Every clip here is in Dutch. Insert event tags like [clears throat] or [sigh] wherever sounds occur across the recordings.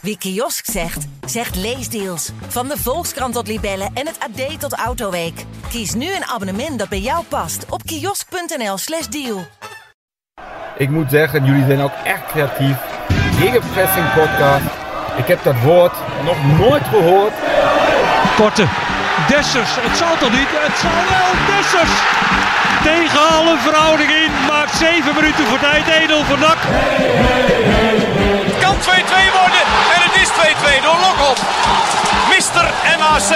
Wie kiosk zegt, zegt leesdeals. Van de Volkskrant tot Libellen en het AD tot Autoweek. Kies nu een abonnement dat bij jou past op kiosk.nl/slash deal. Ik moet zeggen, jullie zijn ook echt creatief. Gegenpressing podcast. Ik heb dat woord nog nooit gehoord. Korte. Dessers. Het zal toch niet? Het zal wel. Dessers. Tegen alle verhouding in. Maakt 7 minuten voor tijd. Edel voor Dak. Het kan 2-2 worden. En het is 2-2 door Lokop. Mister MAC.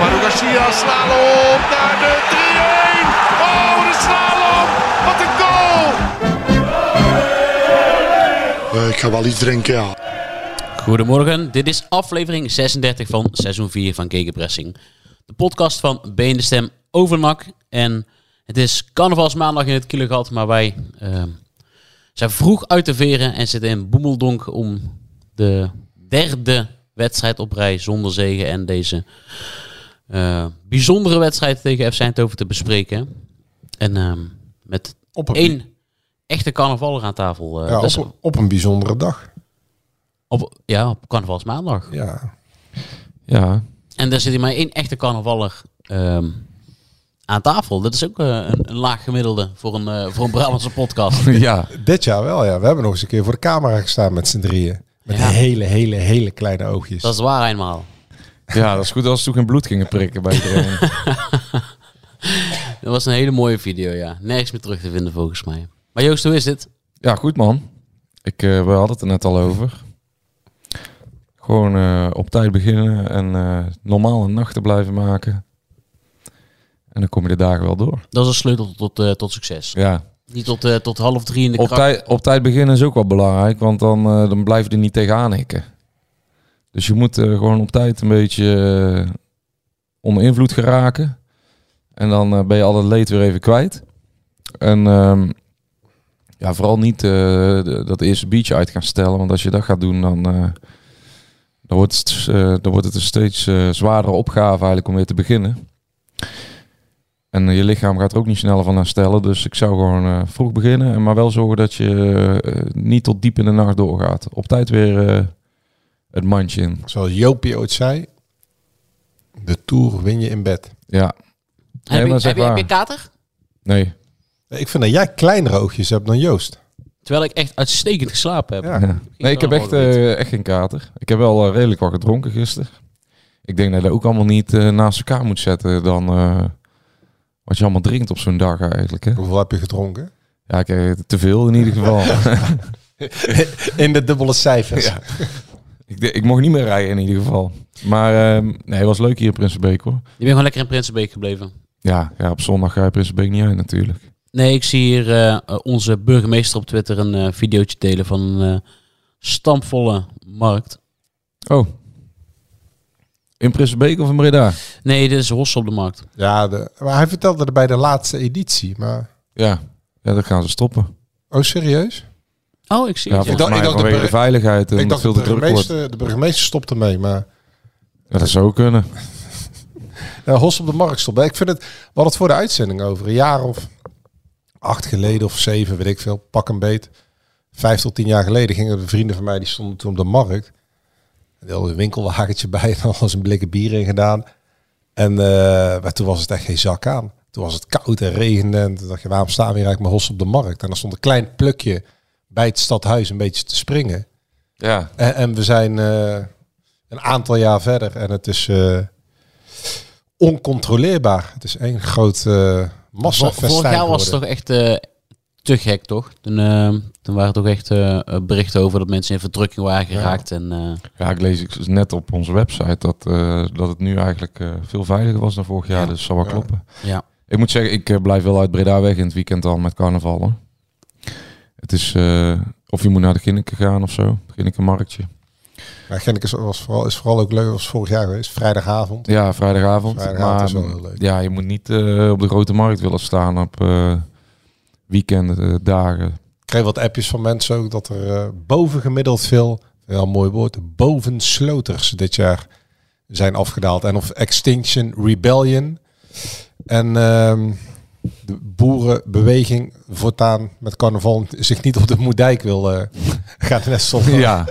Manu Garcia slalom naar de 3-1. Oh, de slalom. Wat een goal. Eh, ik ga wel iets drinken, ja. Goedemorgen, dit is aflevering 36 van seizoen 4 van Gegenpressing. De podcast van Been de Stem over NAC. En het is carnavalsmaandag in het Kielegat, maar wij eh, zijn vroeg uit de veren en zitten in Boemeldonk om de derde wedstrijd op rij zonder zegen en deze eh, bijzondere wedstrijd tegen FC Eindhoven te bespreken. En ehm, met Op een, één echte carnavaller aan tafel. eh, ja, op, op een bijzondere dag. op, ja, op carnavalsmaandag. Ja. Ja, En daar zit hier maar één echte carnavaller ehm, aan tafel. Dat is ook eh, een, een laag gemiddelde voor een, eh, voor een Brabantse [laughs] podcast. ja. Dit jaar wel, ja. We hebben nog eens een keer voor de camera gestaan met z'n drieën. Met Ja. hele, hele, hele kleine oogjes. Dat is waar eenmaal. ja, dat is goed als ze toen geen bloed gingen prikken bij iedereen. [laughs] Dat was een hele mooie video, ja. Nergens meer terug te vinden volgens mij. Maar Joost, hoe is het? ja, goed man. Ik, eh, we hadden het er net al over. Gewoon eh, op tijd beginnen en eh normaal een nachten blijven maken. En dan kom je de dagen wel door. Dat is een sleutel tot, eh, tot succes. Ja, Niet tot, eh, tot half drie in de op, krak. op tijd beginnen is ook wel belangrijk, want dan, eh, dan blijf je er niet tegenaan hikken. Dus je moet gewoon op tijd een beetje onder invloed geraken. En dan ben je al het leed weer even kwijt. En ehm, ja, vooral niet de- dat eerste biertje uit gaan stellen. Want als je dat gaat doen, dan, dan, wordt, het, dan wordt het een steeds zwaardere opgave eigenlijk om weer te beginnen. En eh, je lichaam gaat er ook niet sneller van herstellen. Dus ik zou gewoon eh, vroeg beginnen. En maar wel zorgen dat je eh, niet tot diep in de nacht doorgaat. Op tijd weer eh, het mandje in. Zoals Jopie ooit zei. De Tour win je in bed. Ja. heb, je, heb, je, heb je kater? Nee. Ik vind dat jij kleinere oogjes hebt dan Joost. Terwijl ik echt uitstekend geslapen heb. Ja. Ja. Nee, ik heb echt, eh, echt geen kater. Ik heb wel redelijk wat gedronken gisteren. Ik denk dat je dat ook allemaal niet eh, naast elkaar moet zetten dan eh, wat je allemaal drinkt op zo'n dag eigenlijk. Hè? Hoeveel heb je gedronken? Ja, ik, eh, te veel in ieder geval. [laughs] In de dubbele cijfers. Ja. ik, ik mocht niet meer rijden in ieder geval. Maar eh, nee, het was leuk hier in Prinsenbeek hoor. Je bent gewoon lekker in Prinsenbeek gebleven. Ja, ja, op zondag ga je Prinsenbeek niet uit natuurlijk. Nee, ik zie hier eh, onze burgemeester op Twitter een eh videootje delen van een eh, stampvolle markt. Oh. In Prinsenbeek of in Breda? Nee, dit is Hossen op de markt. Ja, de, maar hij vertelde er bij de laatste editie. Maar, Ja. Ja, dat gaan ze stoppen. oh serieus? Oh, ik zie Ja, het. ja. volgens dacht- ik dacht de veiligheid en ik dat dacht veel de te druk wordt. burgemeester, de burgemeester stopte mee. Maar Ja, dat zou kunnen. [laughs] Ja, Hos op de markt stoppen. Ik vind het, we hadden het voor de uitzending over. Een jaar of acht geleden of zeven, weet ik veel. Pak een beet. Vijf tot tien jaar geleden gingen de vrienden van mij, die stonden toen op de markt. Die hadden een winkelwagentje bij en was een blikken bier in gedaan. En eh, maar toen was het echt geen zak aan. Toen was het koud en regende. En toen dacht je, waarom staan we hier eigenlijk met Hos op de markt? En dan stond een klein plukje bij het stadhuis een beetje te springen. Ja. En, en we zijn eh, een aantal jaar verder en het is eh, oncontroleerbaar. Het is één groot eh massa Vor- Vorig jaar was het toch echt eh, te gek, toch? Toen, eh, toen waren er toch echt eh, berichten over dat mensen in verdrukking waren geraakt. En, eh, Ja, ik lees ik net op onze website dat, eh, dat het nu eigenlijk eh, veel veiliger was dan vorig jaar. Ja. Dus dat zal wel Ja. kloppen. ja. Ik moet zeggen, ik eh, blijf wel uit Breda weg in het weekend al met carnaval. Hoor. Het is, eh, of je moet naar de Ginneke gaan of zo. Ginneke marktje. Ja, Genneke is, was vooral, is vooral ook leuk als vorig jaar geweest. Vrijdagavond. Ja, vrijdagavond. Vrijdagavond maar is wel heel leuk. ja, je moet niet eh, op de grote markt willen staan op eh weekenden, eh, dagen. Ik kreeg wat appjes van mensen ook dat er eh, bovengemiddeld veel, wel een mooi woord, bovensloters dit jaar zijn afgedaald. En of Extinction Rebellion. En ehm, de boerenbeweging voortaan met carnaval zich niet op de Moerdijk wil eh [laughs] gaan nestelen. Ja,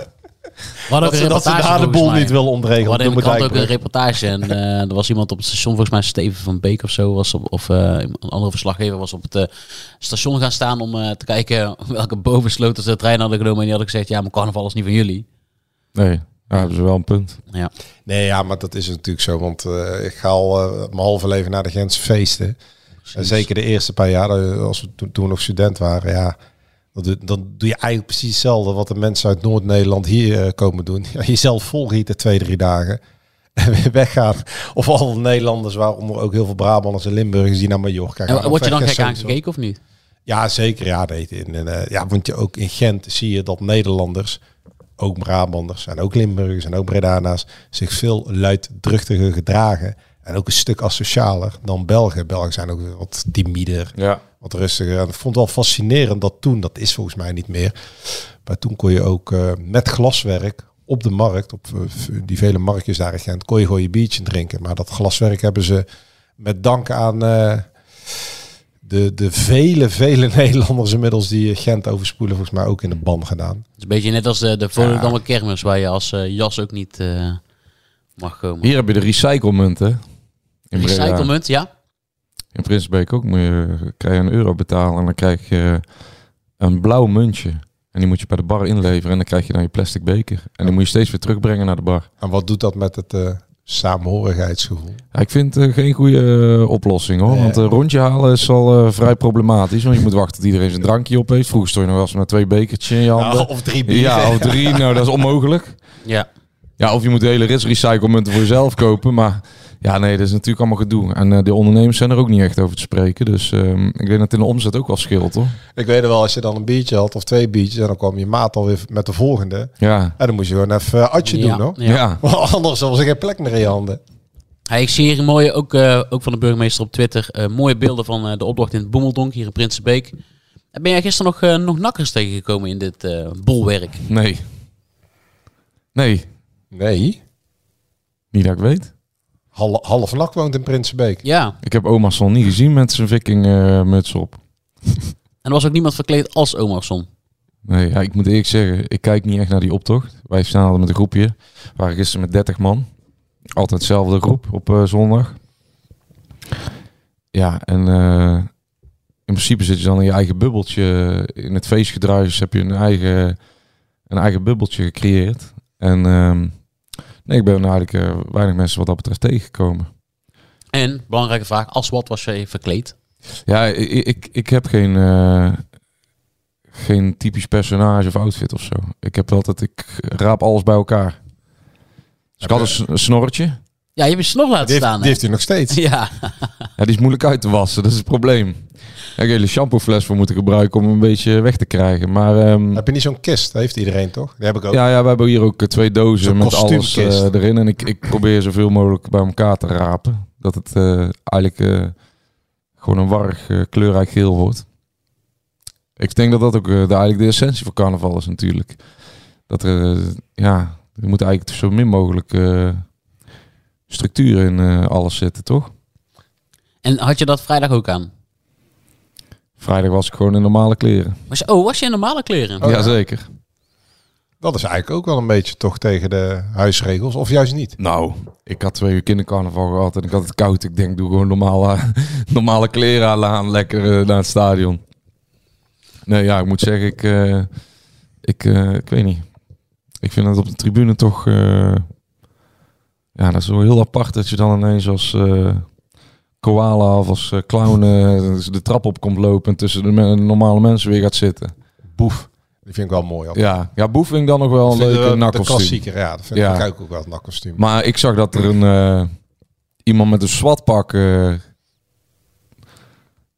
hadden dat ze, dat ze daar de mij. niet wil We ontregelen. hadden in de krant ook een reportage en eh, [laughs] er was iemand op het station, volgens mij Steven van Beek of zo, was op, of eh, een andere verslaggever was op het eh, station gaan staan om eh, te kijken [laughs] welke bovensloten ze de trein hadden genomen. En die hadden gezegd, ja, maar carnaval is niet van jullie. Nee, ja, hebben ze wel een punt. Ja. Nee, ja, maar dat is natuurlijk zo. Want eh, ik ga al eh, mijn halve leven naar de Gentse feesten. En zeker de eerste paar jaar, als we toen, we nog student waren, ja, dan doe, dan doe je eigenlijk precies hetzelfde wat de mensen uit Noord-Nederland hier eh, komen doen. Ja, [laughs] jezelf volgieten twee, drie dagen. [laughs] En weer weggaan. Of alle Nederlanders, waaronder ook heel veel Brabanders en Limburgers die naar Mallorca gaan. En word je dan gek aangekeken of niet? Ja, zeker. Ja, nee, in, in, eh, ja, want je ook in Gent zie je dat Nederlanders, ook Brabanders en ook Limburgers en ook Bredana's, zich veel luidruchtiger gedragen. En ook een stuk asocialer dan Belgen. Belgen zijn ook wat timider, Ja. wat rustiger. En ik vond het wel fascinerend dat toen, dat is volgens mij niet meer, maar toen kon je ook eh, met glaswerk op de markt, op eh, die vele marktjes daar in Gent, kon je gewoon je biertje drinken. Maar dat glaswerk hebben ze met dank aan eh, de, de vele, vele [laughs] Nederlanders inmiddels die Gent overspoelen, volgens mij ook in de ban gedaan. Het is een beetje net als de, de Volendammer kermis, waar je als eh, jas ook niet eh, mag komen. Hier heb je de recyclemunt, hè? In Breda. Recyclemunt, ja. In Prinsbeek ook moet je, krijg je een euro betalen en dan krijg je een blauw muntje. En die moet je bij de bar inleveren en dan krijg je dan je plastic beker. En die moet je steeds weer terugbrengen naar de bar. En wat doet dat met het eh, samenhorigheidsgevoel? Ja, ik vind het geen goede eh, oplossing hoor. Nee. Want een rondje halen is al eh, vrij problematisch. Want je moet wachten tot iedereen zijn drankje op heeft. Vroeger stond je nog wel eens met twee bekertjes in je handen. of drie bieren. ja, of drie. [laughs] Nou, dat is onmogelijk. Ja. Ja, of je moet de hele rits recyclemunten voor jezelf kopen. Maar ja, nee, dat is natuurlijk allemaal gedoe. En eh, de ondernemers zijn er ook niet echt over te spreken. Dus ehm, ik denk dat het in de omzet ook wel scheelt hoor. Ik weet er wel, als je dan een biertje had of twee biertjes en dan kwam je maat alweer met de volgende. Ja, En dan moest je gewoon even uh, atje Ja, doen hoor. ja. ja. Want [laughs] anders was er geen plek meer in je handen. Hey, ik zie hier een mooie, ook, eh, ook van de burgemeester op Twitter, eh, mooie beelden van eh, de optocht in het Bommeldonk hier in Prinsenbeek. Ben jij gisteren nog, eh, nog nakkers tegengekomen in dit eh, bolwerk? Nee. Nee, Nee. niet dat ik weet. Half, half nacht woont in Prinsenbeek. Ja, Ik heb Omarsson niet gezien met zijn viking eh, muts op. en er was ook niemand verkleed als Omarsson. Nee, ja, ik moet eerlijk zeggen, ik kijk niet echt naar die optocht. Wij staan altijd met een groepje. We waren gisteren met 30 man. Altijd hetzelfde groep op eh, zondag. Ja, en eh, in principe zit je dan in je eigen bubbeltje. In het feestgedruis heb je een eigen, een eigen bubbeltje gecreëerd. En ehm, nee, ik ben eigenlijk eh, weinig mensen wat dat betreft tegengekomen. En, belangrijke vraag, als wat was je verkleed? Ja, ik, ik, ik heb geen, eh, geen typisch personage of outfit of zo. Ik heb altijd, ik raap alles bij elkaar. Dus ik had een een snorretje. Ja, je hebt je snor laten Die heeft, staan. die heeft hij nog steeds. [laughs] Ja, Ja, die is moeilijk uit te wassen, dat is het probleem. Ik heb een hele shampoofles voor moeten gebruiken om een beetje weg te krijgen. Maar ehm, Heb je niet zo'n kist? Dat heeft iedereen toch? Die heb ik ook. ja, ja, we hebben hier ook eh, twee dozen met alles eh, erin. En ik, ik probeer zoveel mogelijk bij elkaar te rapen. Dat het eh, eigenlijk eh, gewoon een warrig kleurrijk geel wordt. Ik denk dat dat ook eh, de, eigenlijk de essentie van carnaval is natuurlijk. Dat er, ja, er moet eigenlijk zo min mogelijk eh, structuur in eh, alles zitten, toch? en had je dat vrijdag ook aan? Vrijdag was ik gewoon in normale kleren. Was je, oh, was je in normale kleren? Oh, ja. Jazeker. Dat is eigenlijk ook wel een beetje toch tegen de huisregels. Of juist niet. Nou, ik had twee uur kindercarnaval gehad en ik had het koud. Ik denk, doe gewoon normale, [laughs] normale kleren aan, lekker eh, naar het stadion. Nee, ja, ik moet zeggen, ik, eh, ik, eh, ik weet niet. Ik vind het op de tribune toch, eh, ja, dat is wel heel apart dat je dan ineens als eh, koala of als eh, clown eh, de trap op komt lopen en tussen de me- normale mensen weer gaat zitten. Boef. Die vind ik wel mooi. altijd. Ja, ja boef vind ik dan nog wel een leuke nakkostuum. klassieker, ja. Dat vind Ja. ik ook, wel het nakkostuum. Maar ik zag dat er een eh, iemand met een swatpak eh,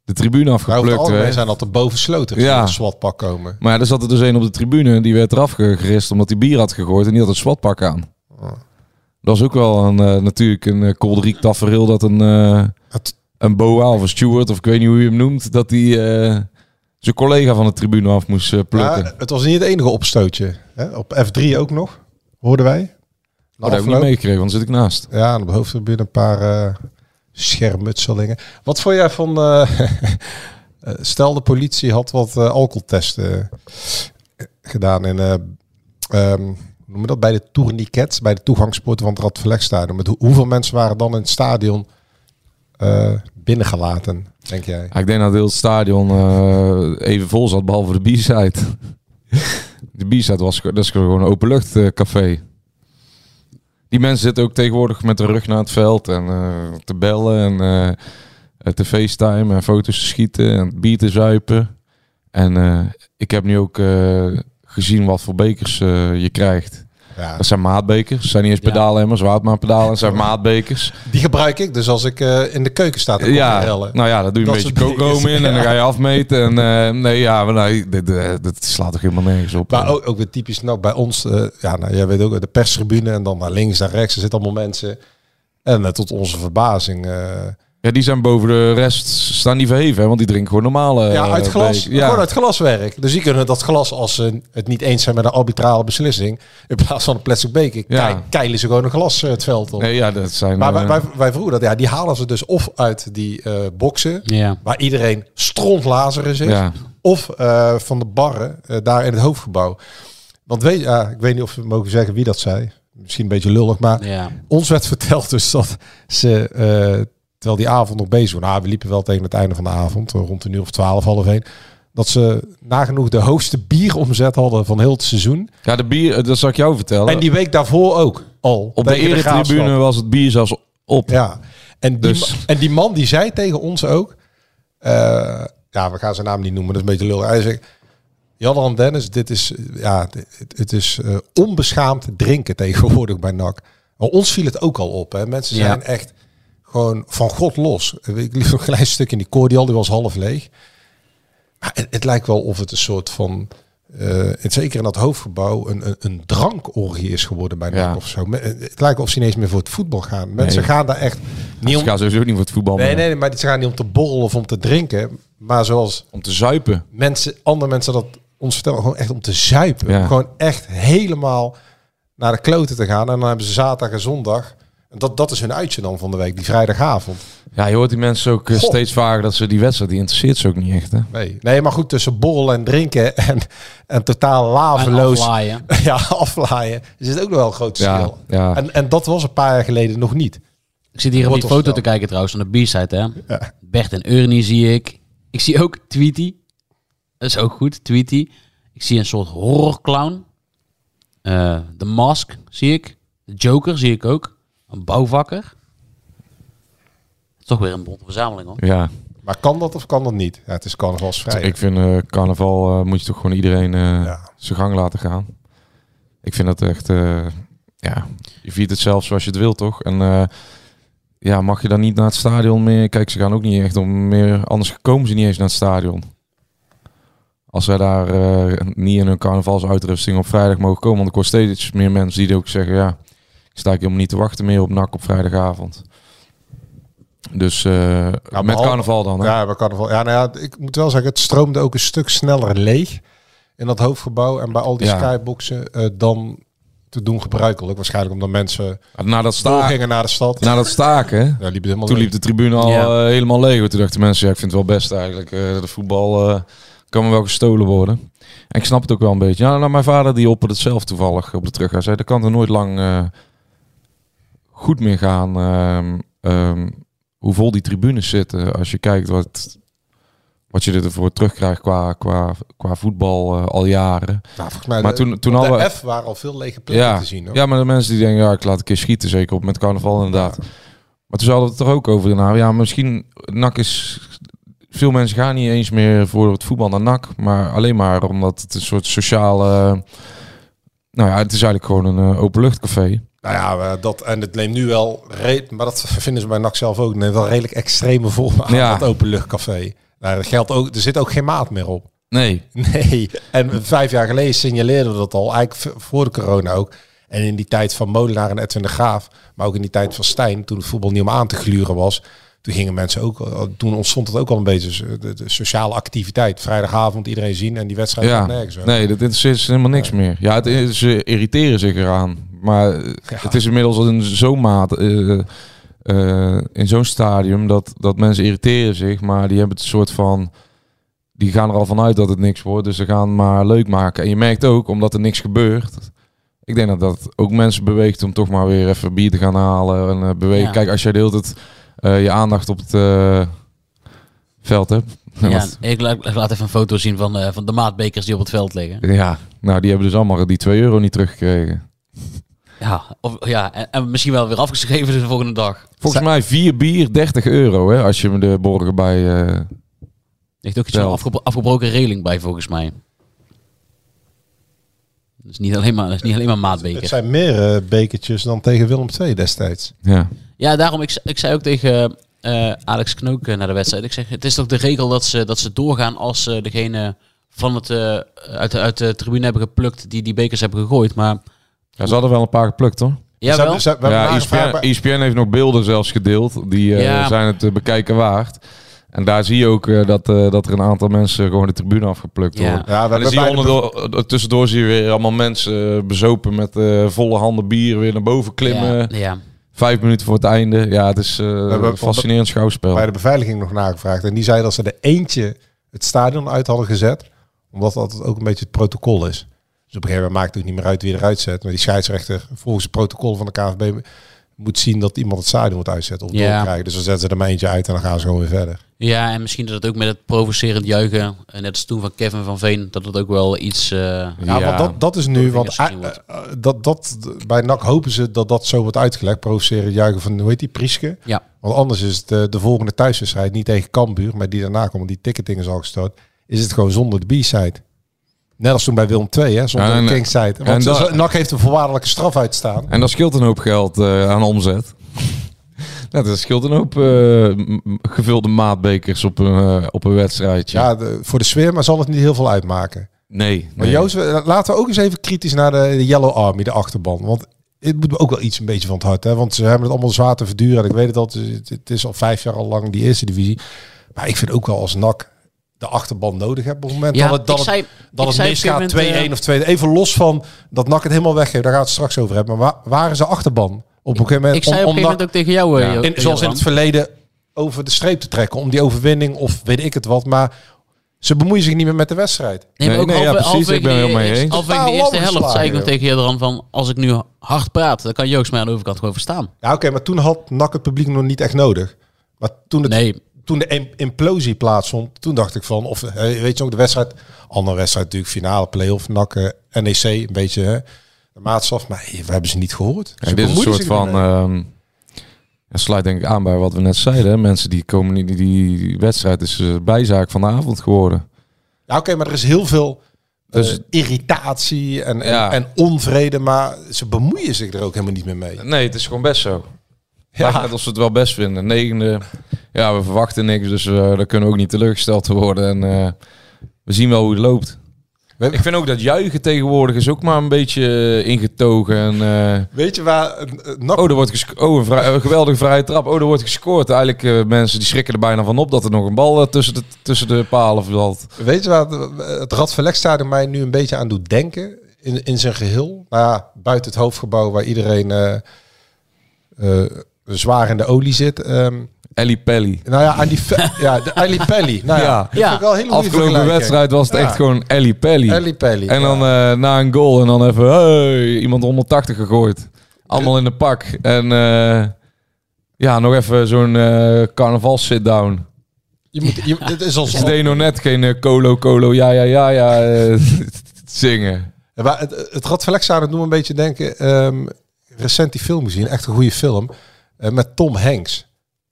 de tribune afgeplukt werd. zijn dat de bovensloten die Ja. een swatpak komen. Maar ja, er zat er dus een op de tribune die werd eraf ge- gerist omdat hij bier had gegooid en die had een swatpak aan. Oh. Dat was ook wel een, eh, natuurlijk een uh, kolderiek tafereel dat een, een boa of een steward of ik weet niet hoe je hem noemt, dat die eh, zijn collega van de tribune af moest eh, plukken. Ja, het was niet het enige opstootje. Hè? Op F3 ook nog, hoorden wij. Oh, dat heb ik niet meegekregen, want dan zit ik naast. Ja, op de hoofdtribune een paar eh schermutselingen. Wat vond jij van... eh, [laughs] stel de politie had wat eh, alcoholtesten gedaan in... eh, ehm, noem dat, bij de tourniquets, bij de toegangspoorten van het Radverlegstadion. Met hoe- hoeveel mensen waren dan in het stadion eh, binnengelaten, denk jij? Ik denk dat heel het stadion eh, even vol zat, behalve de B-side. [laughs] de B-side was dat is gewoon een openluchtcafé. Die mensen zitten ook tegenwoordig met de rug naar het veld en eh, te bellen en te facetime en foto's te schieten en bier te zuipen. En ik heb nu ook gezien wat voor bekers je krijgt. Ja. Dat zijn maatbekers. Zijn niet eens Ja. pedaalemmers, watermaanpedalen. Dat zijn maatbekers. Die gebruik ik dus als ik eh, in de keuken sta te Ja, rellen. nou ja, dat doe je Dat een beetje kookroom in en dan Ja. ga je afmeten. En eh, nee, ja, maar dit, eh, dit slaat toch helemaal nergens op. Maar ook, ook weer typisch, nou bij ons, ja, nou, jij weet ook, de perstribune en dan naar links, naar rechts, er zitten allemaal mensen. En tot onze verbazing, Ja, die zijn boven de rest, staan die verheven, hè, want die drinken gewoon normale ja, uit eh, glas. Ja. gewoon uit glaswerk. Dus die kunnen dat glas, als ze het niet eens zijn met een arbitrale beslissing, in plaats van een plastic beker, Ja. kei- keilen ze gewoon een glas eh, het veld op. Nee, ja, dat zijn... Maar wij, eh, wij, wij vroegen dat, ja, die halen ze dus of uit die eh boksen, Ja. waar iedereen strontlazeren zit, ja. of eh, van de barren daar in het hoofdgebouw. Want weet, ja, ik weet niet of we mogen zeggen wie dat zei. Misschien een beetje lullig, maar Ja. ons werd verteld dus dat ze, eh, terwijl die avond nog bezig waren, nou, we liepen wel tegen het einde van de avond, eh, rond een uur of twaalf, half één, dat ze nagenoeg de hoogste bieromzet hadden van heel het seizoen. ja, de bier, eh, dat zal ik jou vertellen. En die week daarvoor ook al. Op de eretribune Graafschap. was het bier zelfs op. Ja. En die, Dus- en die man die zei tegen ons ook, eh, ja, we gaan zijn naam niet noemen, dat is een beetje lullig. Hij zegt, Jan Dennis, dit is, ja, dit- het is onbeschaamd drinken tegenwoordig bij NAC. Maar ons viel het ook al op. Hè. Mensen Ja. zijn echt gewoon van God los. Ik liep een klein stuk in die cordial, die was half leeg. Maar het, het lijkt wel of het een soort van, eh, het, zeker in dat hoofdgebouw, een, een, een drankorgie is geworden bij NAC Ja. of zo. Me- Het lijkt of ze niet eens meer voor het voetbal gaan. Mensen Nee. gaan daar echt niet Ze om... gaan sowieso niet voor het voetbal Nee, nee, nee, maar ze gaan niet om te borrelen of om te drinken. Maar zoals Om te zuipen. mensen, andere mensen dat ons vertellen, gewoon echt om te zuipen. Ja. Gewoon echt helemaal naar de kloten te gaan. En dan hebben ze zaterdag en zondag. En dat, dat is hun uitje dan van de week, die vrijdagavond. Ja, je hoort die mensen ook eh, Goh. steeds vaker dat ze die wedstrijd, die interesseert ze ook niet echt. Hè? Nee, nee maar goed, tussen borrelen en drinken [laughs] en, en totaal En laveloos aflaaien. [laughs] ja, aflaaien, is het ook nog wel een groot verschil. ja. En, en dat was een paar jaar geleden nog niet. Ik zit hier op die foto te kijken trouwens, van de B-side hè. Ja. Bert en Ernie zie ik. Ik zie ook Tweety. Dat is ook goed, Tweety. Ik zie een soort horrorclown. Eh de Mask zie ik. De Joker zie ik ook. Een bouwvakker. Toch weer een bonte verzameling hoor. Ja, Maar kan dat of kan dat niet? Ja, het is carnavalsvrij. ik vind eh, carnaval eh, moet je toch gewoon iedereen eh, Ja. zijn gang laten gaan. Ik vind dat echt, eh, ja, je viert het zelf zoals je het wilt, toch? En eh, ja, mag je dan niet naar het stadion meer? Kijk, ze gaan ook niet echt om meer, anders komen ze niet eens naar het stadion. Als zij daar eh, niet in hun carnavalsuitrusting op vrijdag mogen komen, want ik hoor steeds meer mensen die ook zeggen, ja, sta ik helemaal niet te wachten meer op NAC op vrijdagavond. Dus eh, met behalve- carnaval dan, hè? Ja, bij carnaval. Ja, nou ja, ik moet wel zeggen, het stroomde ook een stuk sneller leeg in dat hoofdgebouw en bij al die Ja. skyboxen eh, dan te doen gebruikelijk. Waarschijnlijk omdat mensen Na dat, sta doorgingen naar de stad. na dat staken, ja, liep Toen leeg. liep de tribune al Ja. eh, helemaal leeg. Toen dachten mensen, ja, ik vind het wel best eigenlijk. eh, de voetbal eh, kan me wel gestolen worden. En ik snap het ook wel een beetje. Ja, nou, mijn vader die opperde het zelf toevallig op de terug. Hij zei, dat kan er nooit lang eh, goed meer gaan. ehm, ehm, hoe vol die tribunes zitten. Als je kijkt wat, wat je ervoor terugkrijgt qua, qua, qua voetbal eh, al jaren. Nou, volgens mij Maar de, toen- toen op de F waren al veel lege plekken Ja, te zien. Hoor. ja, maar de mensen die denken, ja, ik laat een keer schieten. Zeker op met carnaval inderdaad. Maar toen hadden we het er ook over. Nou ja, misschien NAC is... Veel mensen gaan niet eens meer voor het voetbal naar NAC. Maar alleen maar omdat het een soort sociale... Nou ja, het is eigenlijk gewoon een eh, openluchtcafé. Nou ja, dat, en het neemt nu wel, maar dat vinden ze bij NAC zelf ook, neemt wel redelijk extreme vormen aan, Ja. dat openluchtcafé. Nou, er, geldt ook, er zit ook geen maat meer op. Nee. Nee, en vijf jaar geleden signaleerden we dat al, eigenlijk voor de corona ook. En in die tijd van Molenaar en Edwin de Graaf, maar ook in die tijd van Stijn, toen het voetbal niet om aan te gluren was, toen gingen mensen ook, toen ontstond het ook al een beetje de, de sociale activiteit. Vrijdagavond iedereen zien en die wedstrijd Ja, nergens over. nee, dat ze helemaal niks meer. Ja, het, is- ze irriteren zich eraan. Maar eh, het is inmiddels al in zo'n maat, eh, eh, in zo'n stadium, dat, dat mensen irriteren zich. Maar die hebben het soort van, die gaan er al vanuit dat het niks wordt. Dus ze gaan maar leuk maken. En je merkt ook, omdat er niks gebeurt, Ik denk dat dat ook mensen beweegt om toch maar weer even bier te gaan halen. En eh, bewegen. Ja. Kijk, als jij de hele tijd je aandacht op het veld hebt. Ja, ik la- ik laat even een foto zien van, van de maatbekers die op het veld liggen. ja, nou die hebben dus allemaal die 2 euro niet teruggekregen. Ja, of, ja en, en misschien wel weer afgeschreven de volgende dag. Volgens mij vier bier 30 euro hè, als je me de borden erbij... eh, Er ligt ook iets van afgebro- afgebroken reling bij volgens mij. Dat is niet alleen maar, dat is niet alleen maar Het maatbeker. zijn meer eh, bekertjes dan tegen Willem II destijds. ja. Ja, daarom, ik, ik zei ook tegen eh, Alex Knook eh, na de wedstrijd. Ik zeg, het is toch de regel dat ze, dat ze doorgaan als ze degene van het, eh, uit, de, uit de tribune hebben geplukt die die bekers hebben gegooid. Maar ja, ze hadden wel een paar geplukt hoor. ja, Ze wel. hebben- ze- we hebben Ja, E ESPN, bij- ESPN heeft nog beelden zelfs gedeeld. Die eh, Ja. zijn het bekijken waard. En daar zie je ook eh, dat, eh, dat er een aantal mensen gewoon de tribune afgeplukt Ja. worden. Ja, we En dan hebben zie je de- tussendoor zie je weer allemaal mensen bezopen met eh, volle handen bier weer naar boven klimmen. Ja, ja. Vijf minuten voor het einde. Ja, het is eh, een fascinerend schouwspel. bij de beveiliging nog nagevraagd. En die zei dat ze er eentje het stadion uit hadden gezet. Omdat dat ook een beetje het protocol is. Dus op een gegeven moment maakt het niet meer uit wie eruit zet. Maar die scheidsrechter, volgens het protocol van de KNVB, moet zien dat iemand het stadion moet uitzetten. Of Ja. doorkrijgen. Dus dan zetten ze er maar eentje uit en dan gaan ze gewoon weer verder. ja, en misschien dat het ook met het provocerend juichen, eh, net als toen van Kevin van Veen, dat het ook wel iets... eh, Ja, Ja. want dat, dat is nu, want gezien eh, dat, dat, bij NAC hopen ze dat dat zo wordt uitgelegd. Provoceren juichen van, hoe heet die, Prieske? Ja. Want anders is het de volgende thuiswedstrijd niet tegen Cambuur, maar die daarna komt, die ticketing is al gestort. Is het gewoon zonder de B-side. Net als toen bij Willem II, hè, zonder en- de King-side. Want dat- NAC heeft een voorwaardelijke straf uitstaan. En dat scheelt een hoop geld eh, aan omzet. [laughs] Dat scheelt een hoop eh, gevulde maatbekers op een, eh, op een wedstrijdje. Ja, de- voor de sfeer, maar zal het niet heel veel uitmaken. Nee. Maar. Joost, laten we ook eens even kritisch naar de, de Yellow Army, de achterban. Want het moet me ook wel iets een beetje van het hart. Hè? Want ze hebben het allemaal zwaar te verduren. En ik weet het al, het, het is al vijf jaar al lang die eerste divisie. Maar ik vind ook wel als NAC de achterban nodig hebt op het moment Ja, dat het, het, zei, het misgaat een 2-1 gegeven moment, of 2 Even los van dat NAC het helemaal weggeeft. Daar gaan we het straks over hebben. Maar waar, waar is de achterban? Op een gegeven moment Ik zei op om, een om gegeven NAC moment ook tegen jou, eh, Ja. In, zoals in het verleden over de streep te trekken. Om die overwinning of weet ik het wat. Maar ze bemoeien zich niet meer met de wedstrijd. Nee, maar Nee, ook nee, ja, halve- precies, ik ben het de- heel mee eens. De eerste helft zei ik nog tegen Jadran van... als ik nu hard praat, dan kan Joost mij aan de overkant gewoon verstaan. Ja, oké, maar toen had NAC het publiek nog niet echt nodig. Maar toen, het, Nee, toen de im- implosie plaatsvond, toen dacht ik van, of weet je ook, de wedstrijd, andere wedstrijd natuurlijk, finale, play-off, NAC, eh, NEC, een beetje hè, de maatstaf, maar hey, we hebben ze niet gehoord. Ze dit is een soort van... mee. ehm sluit denk ik aan bij wat we net zeiden. hè. Mensen die komen niet... Die, die wedstrijd is eh, bijzaak van de avond geworden. ja, oké, maar er is heel veel eh, Dus- irritatie en, en, Ja. en onvrede, maar ze bemoeien zich er ook helemaal niet meer mee. Nee, het is gewoon best zo. Ja. Net als we het wel best vinden. Negende, ja, we verwachten niks, dus daar kunnen we ook niet teleurgesteld worden. En eh, we zien wel hoe het loopt. We- Ik vind ook dat juichen tegenwoordig is ook maar een beetje eh, ingetogen. En, Weet je waar oh, er wordt oh een, vrij- een geweldige vrije trap. Oh, er wordt gescoord. Eigenlijk mensen die schrikken er bijna van op dat er nog een bal tussen, de, tussen de palen valt. Weet je waar het, Radverlegstadion mij nu een beetje aan doet denken? In, in zijn geheel. Nou ja, buiten het hoofdgebouw waar iedereen zwaar in de olie zit. Ehm, Ellie Pelly. nou ja, aan die ve- [laughs] ja, de Ellie Pelly. Nou ja, Ja. dat vind ik wel Afgelopen wedstrijd was het Ja. echt gewoon Ellie Pelly. Ellie Pelly. En ja. dan eh, na een goal en dan even hey, iemand 180 gegooid. Allemaal in de pak. En eh, ja, nog even zo'n eh carnaval sit-down. je moet, je, het is als Ze deden nog net geen colo, colo, ja, ja, ja, ja [laughs] zingen. Maar het, het Radverlegstadion doet me een beetje denken... ehm, recent die film gezien, echt een goede film. Eh, met Tom Hanks.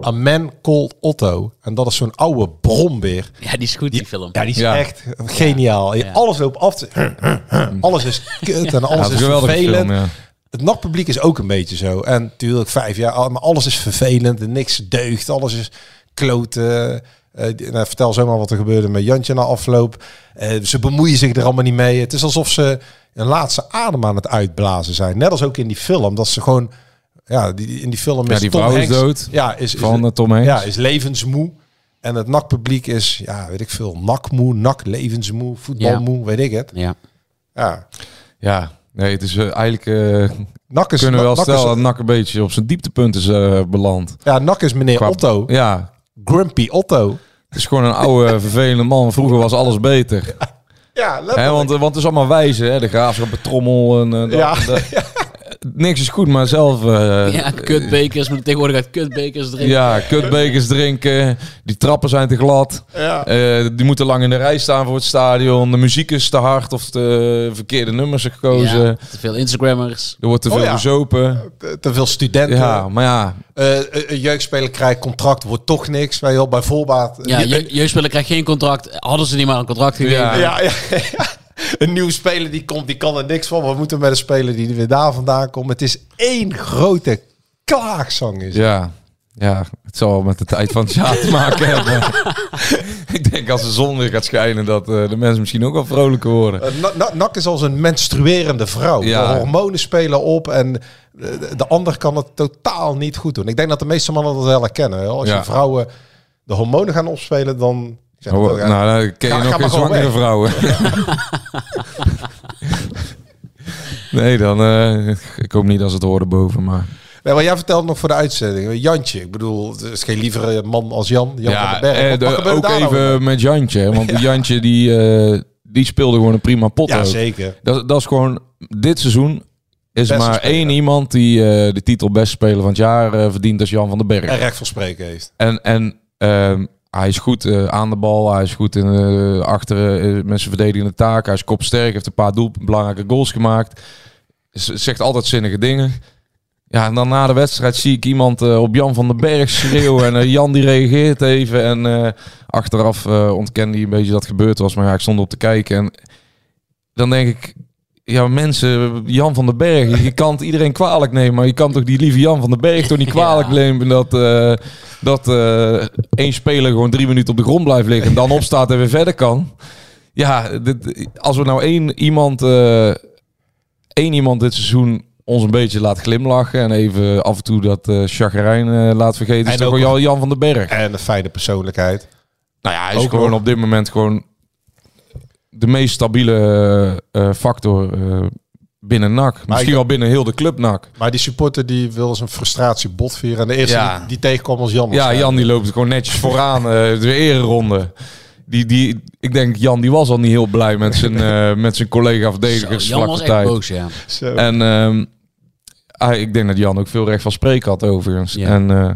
A Man Called Otto. En dat is zo'n oude brombeer. ja, die is goed, die film. Ja, die is Ja. echt geniaal. Ja. Alles loopt af. te- [clears throat] alles is kut en alles het is vervelend. film, ja. Het nachtpubliek is ook een beetje zo. En natuurlijk vijf jaar, maar alles is vervelend en niks deugt. Alles is kloten. Eh, die- nou, vertel zomaar wat er gebeurde met Jantje na afloop. Eh, ze bemoeien zich er allemaal niet mee. Het is alsof ze een laatste adem aan het uitblazen zijn. Net als ook in die film. Dat ze gewoon... Ja, die, in die film Ja, is die Tom vrouw is dood. Ja, is, is, Van eh, Tom Hanks. ja, is levensmoe. En het nakpubliek is, ja, weet ik veel, nakmoe, nak, levensmoe, voetbalmoe, weet ik het. Ja. Ja, Ja, nee, het is eh, eigenlijk... eh, nak is, kunnen we wel nak stellen dat is, Nak een beetje op zijn dieptepunt is beland. ja, nak is meneer Qua- Otto. Ja, Grumpy Otto. het is gewoon een oude, [laughs] vervelende man. Vroeger was alles beter. Ja, Hè, letterlijk. want, want het is allemaal wijzen, hè? de graafschap, de trommel en dat, Ja. dat- [laughs] niks is goed, maar zelf... eh, [laughs] Ja, kutbekers. Moeten tegenwoordig uit kutbekers drinken. Ja, kutbekers drinken. Die trappen zijn te glad. Ja. Eh, die moeten lang in de rij staan voor het stadion. De muziek is te hard of de verkeerde nummers zijn gekozen. Ja, te veel Instagrammers. Er wordt te Oh veel ja. gezopen. Te- Te veel studenten. Ja, maar ja. Eh, een jeugdspeler krijgt contract, wordt toch niks. Wel, bij voorbaat. Ja, Je- je, jeugdspeler krijgt geen contract. Hadden ze niet maar een contract gegeven. Ja. ja, ja, ja. Een nieuwe speler die komt, die kan er niks van. We moeten met een speler die weer daar vandaan komt. Het is één grote klaagzang. Is. Ja. Ja, het zal met de tijd van het jaar te maken [laughs] hebben. Ik denk als de zon weer gaat schijnen dat eh, de mensen misschien ook wel vrolijker worden. Eh, Na- Na- NAC is als een menstruerende vrouw. Ja. De hormonen spelen op en de, de ander kan het totaal niet goed doen. Ik denk dat de meeste mannen dat wel herkennen. Als Ja. je vrouwen de hormonen gaan opspelen, dan... Zeg Oh, nou, dan ken je Ga- nog geen zwangere weg. vrouwen. [laughs] nee, dan... eh, ik hoop niet dat ze het horen boven, maar... Nee, maar jij vertelt nog voor de uitzending. Jantje, ik bedoel, het is geen lievere man als Jan. Jan van ja, den Berg. eh, de- ook nou even met Jantje. Want [laughs] Jantje die, eh, die speelde gewoon een prima pot. Ja, ook. zeker. Dat, dat is gewoon... Dit seizoen is Beste maar speler. één iemand die eh, de titel best speler van het jaar eh, verdient. Is Jan van den Berg. En recht van spreken heeft. En, en ehm, hij is goed eh, aan de bal. Hij is goed in, eh, achter eh, met zijn verdedigende taak. Hij is kopsterk. Heeft een paar doel, belangrijke goals gemaakt. Zegt altijd zinnige dingen. Ja, en dan na de wedstrijd zie ik iemand eh, op Jan van den Berg schreeuwen. en eh, Jan die reageert even. En eh, achteraf eh ontkende hij een beetje dat gebeurd was. Maar ja, ik stond op te kijken. En dan denk ik... Ja, mensen, Jan van den Berg, je kan het iedereen kwalijk nemen, maar je kan toch die lieve Jan van den Berg toch niet kwalijk Ja. nemen dat, eh, dat eh, één speler gewoon drie minuten op de grond blijft liggen en dan opstaat en weer verder kan. Ja, dit, als we nou één iemand, eh, één iemand dit seizoen ons een beetje laat glimlachen en even af en toe dat eh chagrijn eh, laat vergeten, is En toch ook- gewoon Jan van den Berg. En een fijne persoonlijkheid. Nou ja, hij is Ook gewoon nog. op dit moment gewoon de meest stabiele eh, factor eh, binnen NAC. Misschien ik- wel binnen heel de club NAC. Maar die supporter die wil zijn frustratie botvieren. En de eerste Ja. die, die tegenkwam als Jan. Ja. Jan die loopt gewoon netjes vooraan. eh de ereronde. Die, die, ik denk, Jan die was al niet heel blij met zijn, eh, met zijn collega verdedigers Jan was tijd. boos, ja. Zo. En ehm, ah, ik denk dat Jan ook veel recht van spreken had overigens. Ja. En eh,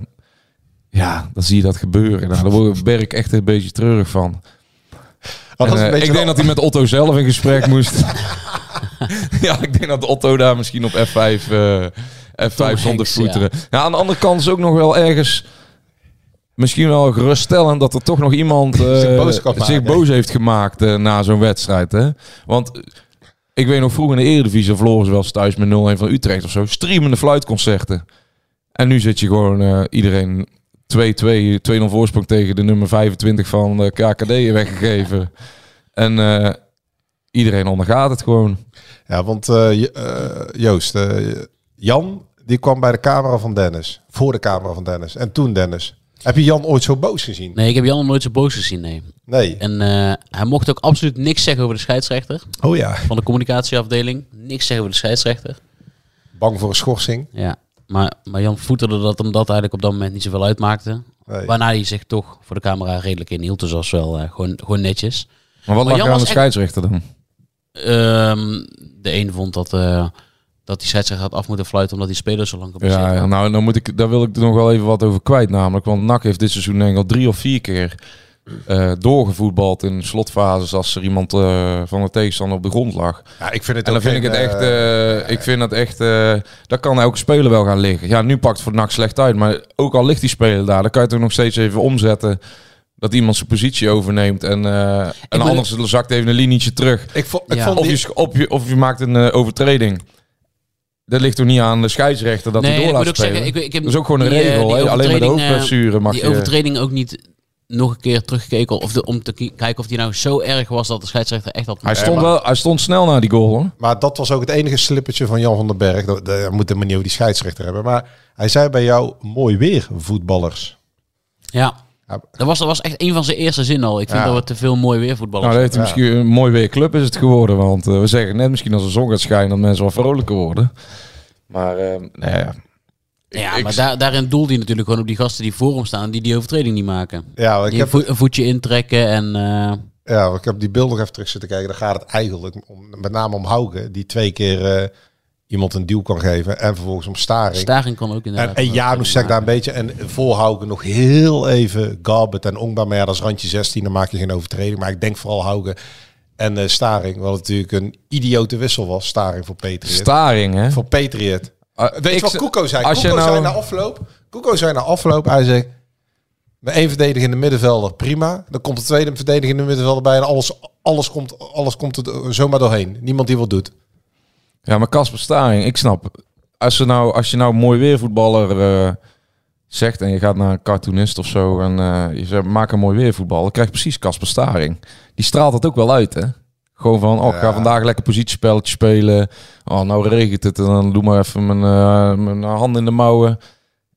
ja, dan zie je dat gebeuren. Nou, daar word Berk echt een beetje treurig van. En, eh, ik denk dat hij met Otto zelf in gesprek [laughs] moest. ja, ik denk dat Otto daar misschien op F5, eh F5 Tom stond te Hanks, voeteren. Ja. aan de andere kant is ook nog wel ergens... Misschien wel geruststellend dat er toch nog iemand [laughs] eh, Zich maken. boos heeft gemaakt eh, na zo'n wedstrijd. Hè? Want eh, ik weet nog vroeger in de Eredivisie verloren ze wel eens thuis met 0-1 van Utrecht of zo. Streamende fluitconcerten. En nu zit je gewoon eh, iedereen 2-2, 2-0 voorsprong tegen de nummer 25 van de KKD weggegeven. [laughs] En eh, iedereen ondergaat het gewoon. Ja, want eh, eh, Joost, eh, Jan, die kwam bij de camera van Dennis. Voor de camera van Dennis. En toen Dennis. Heb je Jan ooit zo boos gezien? Nee, ik heb Jan nooit zo boos gezien, nee. Nee. En eh, hij mocht ook absoluut niks zeggen over de scheidsrechter. Oh ja. Van de communicatieafdeling. Niks zeggen over de scheidsrechter. Bang voor een schorsing? Ja. Maar, maar Jan voeterde dat hem dat eigenlijk op dat moment niet zoveel uitmaakte. Nee. Waarna hij zich toch voor de camera redelijk inhield. Dus dat was wel eh, gewoon, gewoon netjes. Maar wat Maar lag Jan er aan de echt- scheidsrechter dan? Ehm, de een vond dat, eh, dat die scheidsrechter had af moeten fluiten omdat die spelers zo lang geblesseerd Ja, ja, waren. nou, dan moet ik, daar wil ik er nog wel even wat over kwijt. Namelijk, want NAC heeft dit seizoen denk ik al drie of vier keer eh, doorgevoetbald in slotfases als er iemand eh, van de tegenstander op de grond lag. Ja, ik vind het En dan vind ik het echt, eh, eh, ik vind dat echt, eh dat kan elke speler wel gaan liggen. Ja, nu pakt het voor NAC slecht uit, maar ook al ligt die speler daar, dan kan je toch nog steeds even omzetten dat iemand zijn positie overneemt en, eh en ben- anders zakt even een linietje terug. Ik vond, ik Ja. vond Of je, op je, of je maakt een overtreding. Dat ligt toch niet aan de scheidsrechter dat hij door ik laat spelen? zeggen, ik, ik heb dat is ook gewoon een die, regel. die? Alleen met hoofdblessure mag die je... overtreding ook niet nog een keer teruggekeken. Of de, om te ki- kijken of die nou zo erg was dat de scheidsrechter echt had Hij moeten- stond, wel, hij stond snel naar die goal hoor. Maar dat was ook het enige slippertje van Jan van den Berg. Dat, dat moet de manier hoe die scheidsrechter hebben. Maar hij zei bij jou mooi weer voetballers. Ja. Ja. Dat was, dat was echt een van zijn eerste zinnen al. Ik vind Ja. dat we te veel mooi weer voetballers Nou, dat heeft hij Ja. misschien een mooi weer club is het geworden. Want eh, we zeggen net misschien als de zon gaat schijnen dat mensen wat vrolijker worden. Maar eh, nee, ja. Ja, ik- maar daar, daarin doelde hij natuurlijk gewoon op die gasten die voor hem staan, die die overtreding niet maken. Ja, ik Die heb, een, vo- een voetje intrekken en... eh, Ja, ik heb die beeld nog even terug zitten kijken. Dan gaat het eigenlijk om, met name om Haugen, die twee keer eh, iemand een duw kan geven. En vervolgens om Staring. Staring kon ook En, inderdaad. en wel Janus zegt daar een beetje. En voor Haugen nog heel even Garbet en Ongba. Maar ja, dat is randje 16, dan maak je geen overtreding. Maar ik denk vooral Haugen en eh, Staring. Wat natuurlijk een idiote wissel was. Staring voor Patriot. Staring, hè? voor Patriot. Ah, Weet je wat Koeko zei? als je Koeko nou- zei na afloop. Koeko zei na afloop. Hij zegt. Met één verdedigende middenvelder, prima. Dan komt de tweede verdedigende middenvelder bij en alles, alles, komt, alles komt er zomaar doorheen. Niemand die wat doet. Ja, maar Casper Staring, ik snap. Als, ze nou, als je nou mooi weervoetballer eh zegt en je gaat naar een cartoonist of zo en eh, je zegt maak een mooi weervoetballer, dan krijg je precies Casper Staring. Die straalt het ook wel uit, hè? Gewoon van, oh, ik ga vandaag lekker positiespelletje spelen. Oh, nou regent het en dan doe maar even mijn, eh, mijn hand in de mouwen.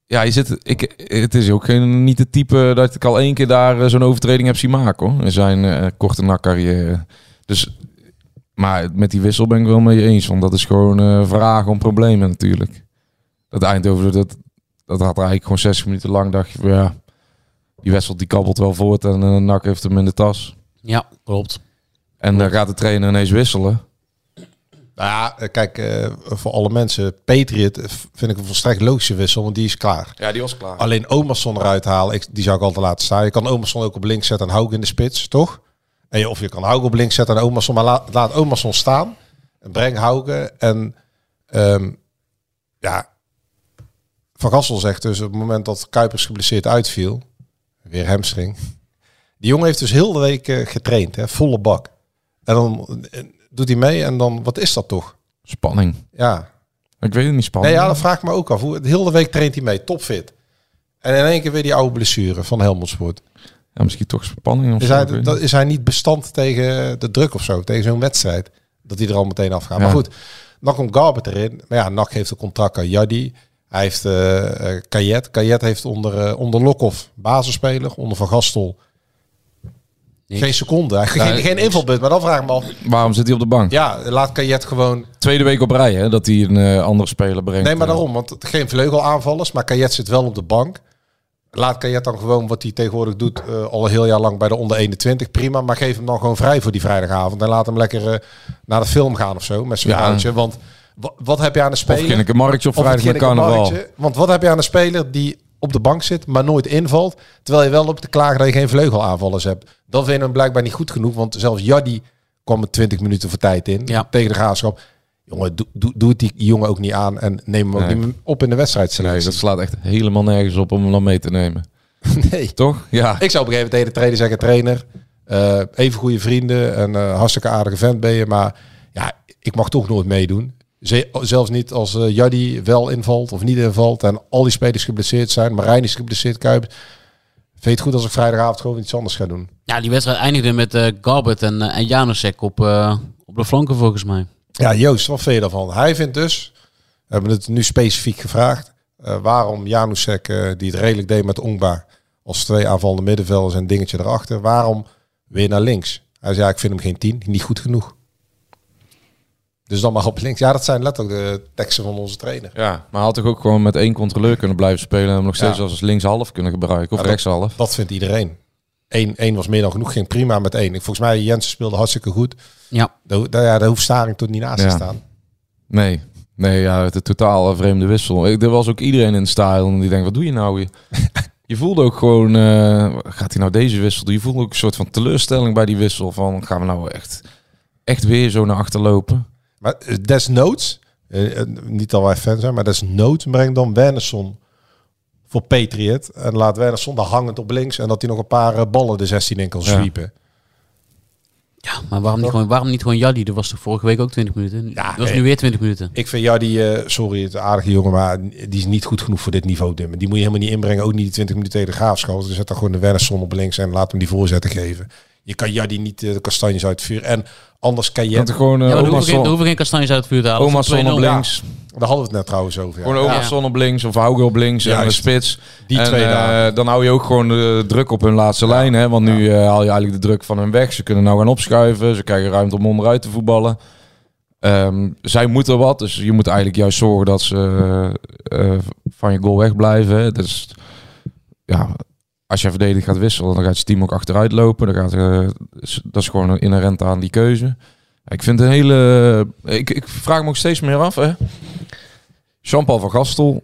Ja, je zit, ik, het is ook geen, niet het type dat ik al één keer daar eh, zo'n overtreding heb zien maken, hoor. In zijn eh, korte nakcarrière. Dus maar met die wissel ben ik wel mee eens. Want dat is gewoon eh vragen om problemen natuurlijk. Dat Eindhoven, dat, dat had eigenlijk gewoon 60 minuten lang. Dacht je, ja, die wissel die kabbelt wel voort. En uh, Nak heeft hem in de tas. Ja, klopt. En dan gaat de trainer ineens wisselen. Nou ja, eh, kijk, eh, voor alle mensen. Patriot eh, vind ik een volstrekt logische wissel, want die is klaar. Ja, die was klaar. Alleen Omerson eruit halen, ik, die zou ik altijd laten staan. Je kan Omerson ook op links zetten en Haugen in de spits, toch? En je, of je kan Haugen op links zetten en Omerson, maar laat, laat Omerson staan. En breng Haugen. En ehm, ja, Van Gassel zegt dus op het moment dat Kuipers geblesseerd uitviel, weer hamstring. Die jongen heeft dus heel de week getraind, hè, volle bak. En dan eh, doet hij mee en dan, wat is dat toch? Spanning. Ja, Ik weet het niet Nee, spannend. ja, dat vraag ik me ook af. Hoe, de hele week traint hij mee, topfit. En in één keer weer die oude blessure van Helmond Sport. Ja, misschien toch spanning of Is zo, hij, dat, is hij niet bestand tegen de druk of zo? Tegen zo'n wedstrijd? Dat hij er al meteen afgaat. Ja. Maar goed, dan komt Garbert erin. Maar ja, Nak heeft een contract aan. Hij heeft eh eh, Kajet. Kajet heeft onder, eh onder Lokhoff basisspeler. Onder Van Gastel Niks. geen seconde. Ja, geen, geen invalbeurt. Maar dan vraag ik me af. Waarom zit hij op de bank? Ja, laat Kajet gewoon... Tweede week op rij, hè? Dat hij een eh, andere speler brengt. Nee, maar Eh, daarom. Want geen vleugelaanvallers. Maar Kajet zit wel op de bank. Laat Kajet dan gewoon wat hij tegenwoordig doet. eh, al een heel jaar lang bij de onder 21. Prima. Maar geef hem dan gewoon vrij voor die vrijdagavond. En laat hem lekker naar de film gaan of zo. Met zijn Ja. Want wa- wat heb je aan een Of speler? ik een marktje Of vrijdag met carnaval. Want wat heb je aan een speler die op de bank zit, maar nooit invalt. Terwijl je wel op te klagen dat je geen vleugelaanvallers hebt. Dan vind je hem blijkbaar niet goed genoeg. Want zelfs Jaddi kwam er 20 minuten voor tijd in. Ja. Tegen de graafschap. Jongen, doe, doe, doe het die jongen ook niet aan. En neem hem ook niet op in de wedstrijd. Nee, dat slaat echt helemaal nergens op om hem dan mee te nemen. [laughs] nee. Toch? Ja. Ik zou op een gegeven moment tegen de trainer zeggen, trainer, eh, even goede vrienden en eh, hartstikke aardige vent ben je, maar ja, ik mag toch nooit meedoen. Ze- zelfs niet als eh Jaddi wel invalt of niet invalt en al die spelers geblesseerd zijn, Marijn is geblesseerd, Kuip. Vind je het goed als ik vrijdagavond gewoon iets anders ga doen? Ja, die wedstrijd eindigde met Garbert en, en Janusek op, op de flanken volgens mij. Ja, Joost, wat vind je daarvan? Hij vindt dus, we hebben het nu specifiek gevraagd, eh, waarom Janusek, die het redelijk deed met Ongba, als twee aanvallende middenvelders en dingetje erachter, waarom weer naar links? Hij zei, ja, ik vind hem geen tien, niet goed genoeg. Dus dan maar op links. Ja, dat zijn letterlijk de teksten van onze trainer. Ja, maar had toch ook gewoon met één controleur kunnen blijven spelen en hem nog steeds Ja. als linkshalf kunnen gebruiken. Of Ja, dat- rechtshalf. Dat vindt iedereen. Eén, één was meer dan genoeg, ging prima met één. Volgens mij, Jensen speelde hartstikke goed. Ja, Daar, daar, hoeft Staring tot niet naast Ja. te staan. Nee. Nee, ja, het is totaal een vreemde wissel. Ik, er was ook iedereen in het stadion die denkt, wat doe je nou? Je, [laughs] je voelde ook gewoon, eh, gaat hij nou deze wissel doen? Je voelde ook een soort van teleurstelling bij die wissel. Van, gaan we nou echt, echt weer zo naar achter lopen? Maar eh, desnoods, eh, niet dat wij fan zijn, maar desnoods breng dan Wernersson voor Patriot. En laat Wernersson daar hangend op links. En dat hij nog een paar ballen de 16 in kan Ja. sweepen. ja maar waarom niet, gewoon, waarom niet gewoon Jaddi? Dat was toch vorige week ook 20 minuten? Ja, dat was nu weer 20 minuten. Ik vind eh, sorry, het aardige jongen, maar die is niet goed genoeg voor dit niveau. Dimmen. Die moet je helemaal niet inbrengen. Ook niet die 20 minuten tegen de graafschap. Dus zet dan gewoon de Wernersson op links en laat hem die voorzetten geven. Je kan Jaddi niet eh, de kastanjes uit het vuur. En anders kan Je er gewoon Ja, uh, er Oma hoeven geen, hoeven geen kastanjes uit het vuur te halen. Oma Het is Son op 2-0. links. Daar hadden we het net trouwens over. Ja. Gewoon Oma Ja. Son op links of Hauge op links en Juist. spits. Die en, twee eh, dan hou je ook gewoon de druk op hun laatste lijn. Hè? Want nu eh, haal je eigenlijk de druk van hun weg. Ze kunnen nou gaan opschuiven. Ze krijgen ruimte om onderuit te voetballen. Ehm, zij moeten wat. Dus je moet eigenlijk juist zorgen dat ze eh, eh, van je goal wegblijven. Dus ja, als je verdedigd gaat wisselen, dan gaat je team ook achteruit lopen. Dan gaat, eh, dat is gewoon een inherent aan die keuze. Ik vind een hele... Ik, ik vraag me ook steeds meer af. Jean-Paul van Gastel.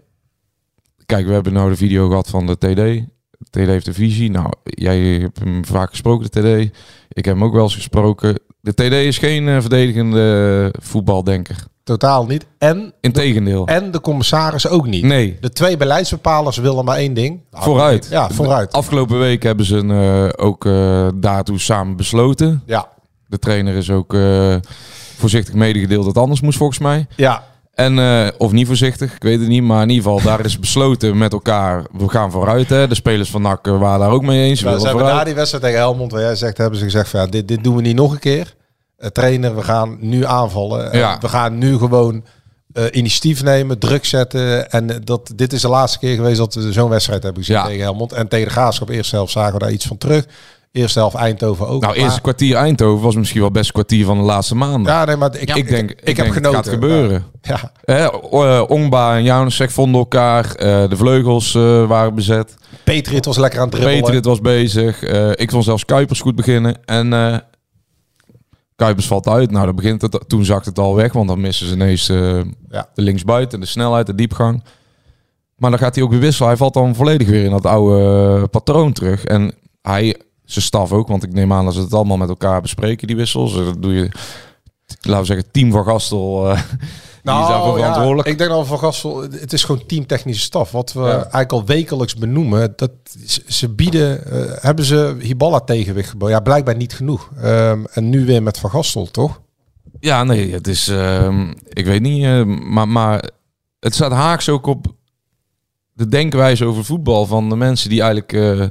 Kijk, we hebben nou de video gehad van de TD. TD heeft een visie. Nou, jij hebt hem vaak gesproken, de TD. Ik heb hem ook wel eens gesproken. De TD is geen eh, verdedigende voetbaldenker. Totaal niet. En, Integendeel. en de commissaris ook niet. Nee. De twee beleidsbepalers willen maar één ding. Nou, Vooruit. Ja, vooruit. Afgelopen week hebben ze een, eh, ook eh, daartoe samen besloten. Ja. De trainer is ook eh, voorzichtig medegedeeld dat het anders moest volgens mij. Ja. En, of niet voorzichtig, ik weet het niet. Maar in ieder geval, daar is besloten met elkaar, we gaan vooruit. Hè. De spelers van NAC waren daar ook mee eens. Ja, willen ze hebben na die wedstrijd tegen Helmond, waar jij zegt, hebben ze gezegd van ja, dit, dit doen we niet nog een keer. Eh, trainer, we gaan nu aanvallen. En Ja. We gaan nu gewoon eh, initiatief nemen, druk zetten. En eh, dat, dit is de laatste keer geweest dat we zo'n wedstrijd hebben gezien Ja. tegen Helmond. En tegen de Graafschap, eerste helft zagen we daar iets van terug. Eerste helft Eindhoven ook. Nou, Maar- eerste kwartier Eindhoven was misschien wel best kwartier van de laatste maanden. Ja, nee, maar ik, ik, denk, ik, heb genoten. gaat gebeuren. Ja. Eh, Ongba en Janusek vonden elkaar. eh, de vleugels eh, waren bezet. Patriot was lekker aan het dribbelen. Patriot was bezig. Eh, ik vond zelfs Kuipers goed beginnen. En eh, Kuipers valt uit. Nou, dan begint het, toen zakt het al weg. Want dan missen ze ineens eh, Ja. de linksbuiten, de snelheid, de diepgang. Maar dan gaat hij ook weer wisselen. Hij valt dan volledig weer in dat oude eh, patroon terug. En hij, zijn staf ook. Want ik neem aan dat ze het allemaal met elkaar bespreken, die wissels. Eh, Dat doe je, laten we zeggen, team van Gastel. Die is daarvoor Nou, ja, ik denk dat Van Gastel, het is gewoon teamtechnische staf. Wat we Ja. eigenlijk al wekelijks benoemen. Dat ze- bieden, eh, hebben ze Hiballa tegenwicht geboden? Ja, blijkbaar niet genoeg. Ehm, en nu weer met Van Gastel, toch? Ja, nee, het is, ehm, ik weet niet, eh, maar, maar het staat haaks ook op de denkwijze over voetbal van de mensen die eigenlijk eh,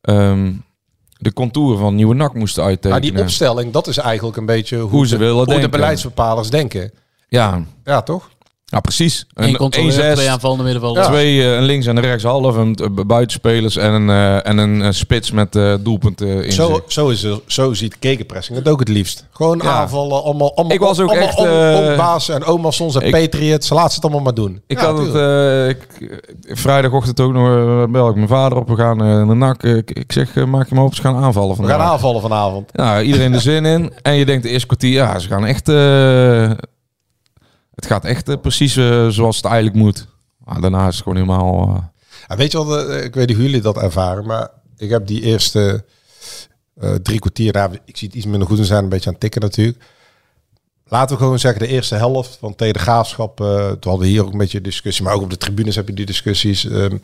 ehm, de contouren van nieuwe NAC moesten Maar uittekenen. die opstelling, dat is eigenlijk een beetje hoe, Hoe ze de, willen hoe de beleidsbepalers denken. Ja, Ja, toch? ja, precies. Eén Een controleur, 1-6, twee aanvallende middenvelders. twee eh, een links en een rechts half, een eh, buitenspelers en een, eh, en een spits met eh, doelpunten in Zo, zich. zo, is het, zo ziet kekenpressing het ook het liefst. Gewoon Ja. aanvallen, allemaal, allemaal, Ik was ook allemaal echt, om- ombaas en oma's en ik- Patriots. Laat ze het allemaal maar doen. Ik Ja, had het eh, ik, vrijdagochtend ook nog bel ik mijn vader op. We gaan eh, naar de NAC. Eh, ik, ik zeg, maak je maar op, ze gaan aanvallen We vandaag. gaan aanvallen vanavond. Ja, iedereen er zin in. En je denkt de eerste kwartier, ja, ze gaan echt... het gaat echt eh, precies eh, zoals het eigenlijk moet. Maar daarna is het gewoon helemaal... eh, Ja, weet je eh, ik weet niet hoe jullie dat ervaren, maar ik heb die eerste drie kwartier, nou, ik zie het iets minder goed, we zijn een beetje aan het tikken natuurlijk. Laten we gewoon zeggen, de eerste helft van tegen de graafschap, eh, toen hadden we hier ook een beetje discussie, maar ook op de tribunes heb je die discussies. Ehm,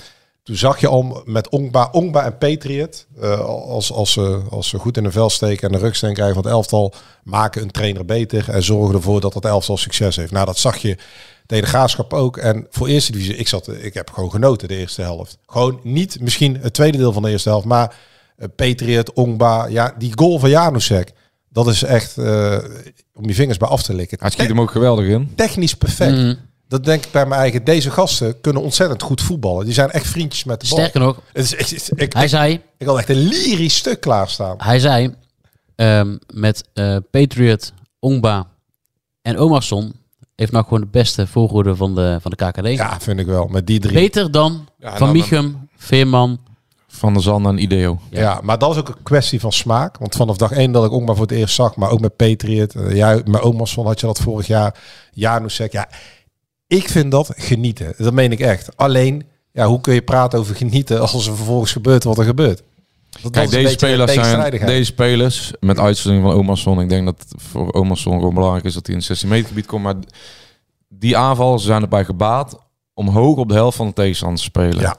toen zag je al met Ongba, Ongba en Patriot, eh, als, als, ze, als ze goed in de vel steken en de rugsteun krijgen van het elftal, maken een trainer beter en zorgen ervoor dat het elftal succes heeft. Nou, dat zag je tegen de graafschap ook. En voor eerste divisie, ik, zat, ik heb gewoon genoten de eerste helft. Gewoon niet misschien het tweede deel van de eerste helft, maar uh, Patriot, Ongba, ja, die goal van Janusek, dat is echt eh, om je vingers bij af te likken. hij schiet hem ook geweldig in. Technisch perfect. Mhm. Dat denk ik bij mijn eigen. Deze gasten kunnen ontzettend goed voetballen. Die zijn echt vriendjes met de bal. Sterker nog, Het is, ik, hij ik, zei, ik had echt een lyrisch stuk klaarstaan. hij zei ehm, met eh, Patriot, Ongba en Omarsson heeft nou gewoon de beste voorhoede van de, van de KKD. Ja, vind ik wel. Met die drie. Beter dan Ja, Van nou, Michum, Veerman. Van der Zand en Ideo. Ja. maar dat is ook een kwestie van smaak. Want vanaf dag één dat ik ook maar voor het eerst zag, maar ook met Patriot, uh, ja, mijn oma's van had je dat vorig jaar, Janusek. Ja, ik vind dat genieten. Dat meen ik echt. Alleen, ja, hoe kun je praten over genieten als er vervolgens gebeurt wat er gebeurt? Dat, Kijk, deze spelers, zijn, deze spelers, met uitzondering van Omarsson, ik denk dat voor Omarsson gewoon belangrijk is dat hij in het 16 meter gebied komt, maar die aanvallers zijn erbij gebaat om hoog op de helft van de tegenstander te spelen. Ja.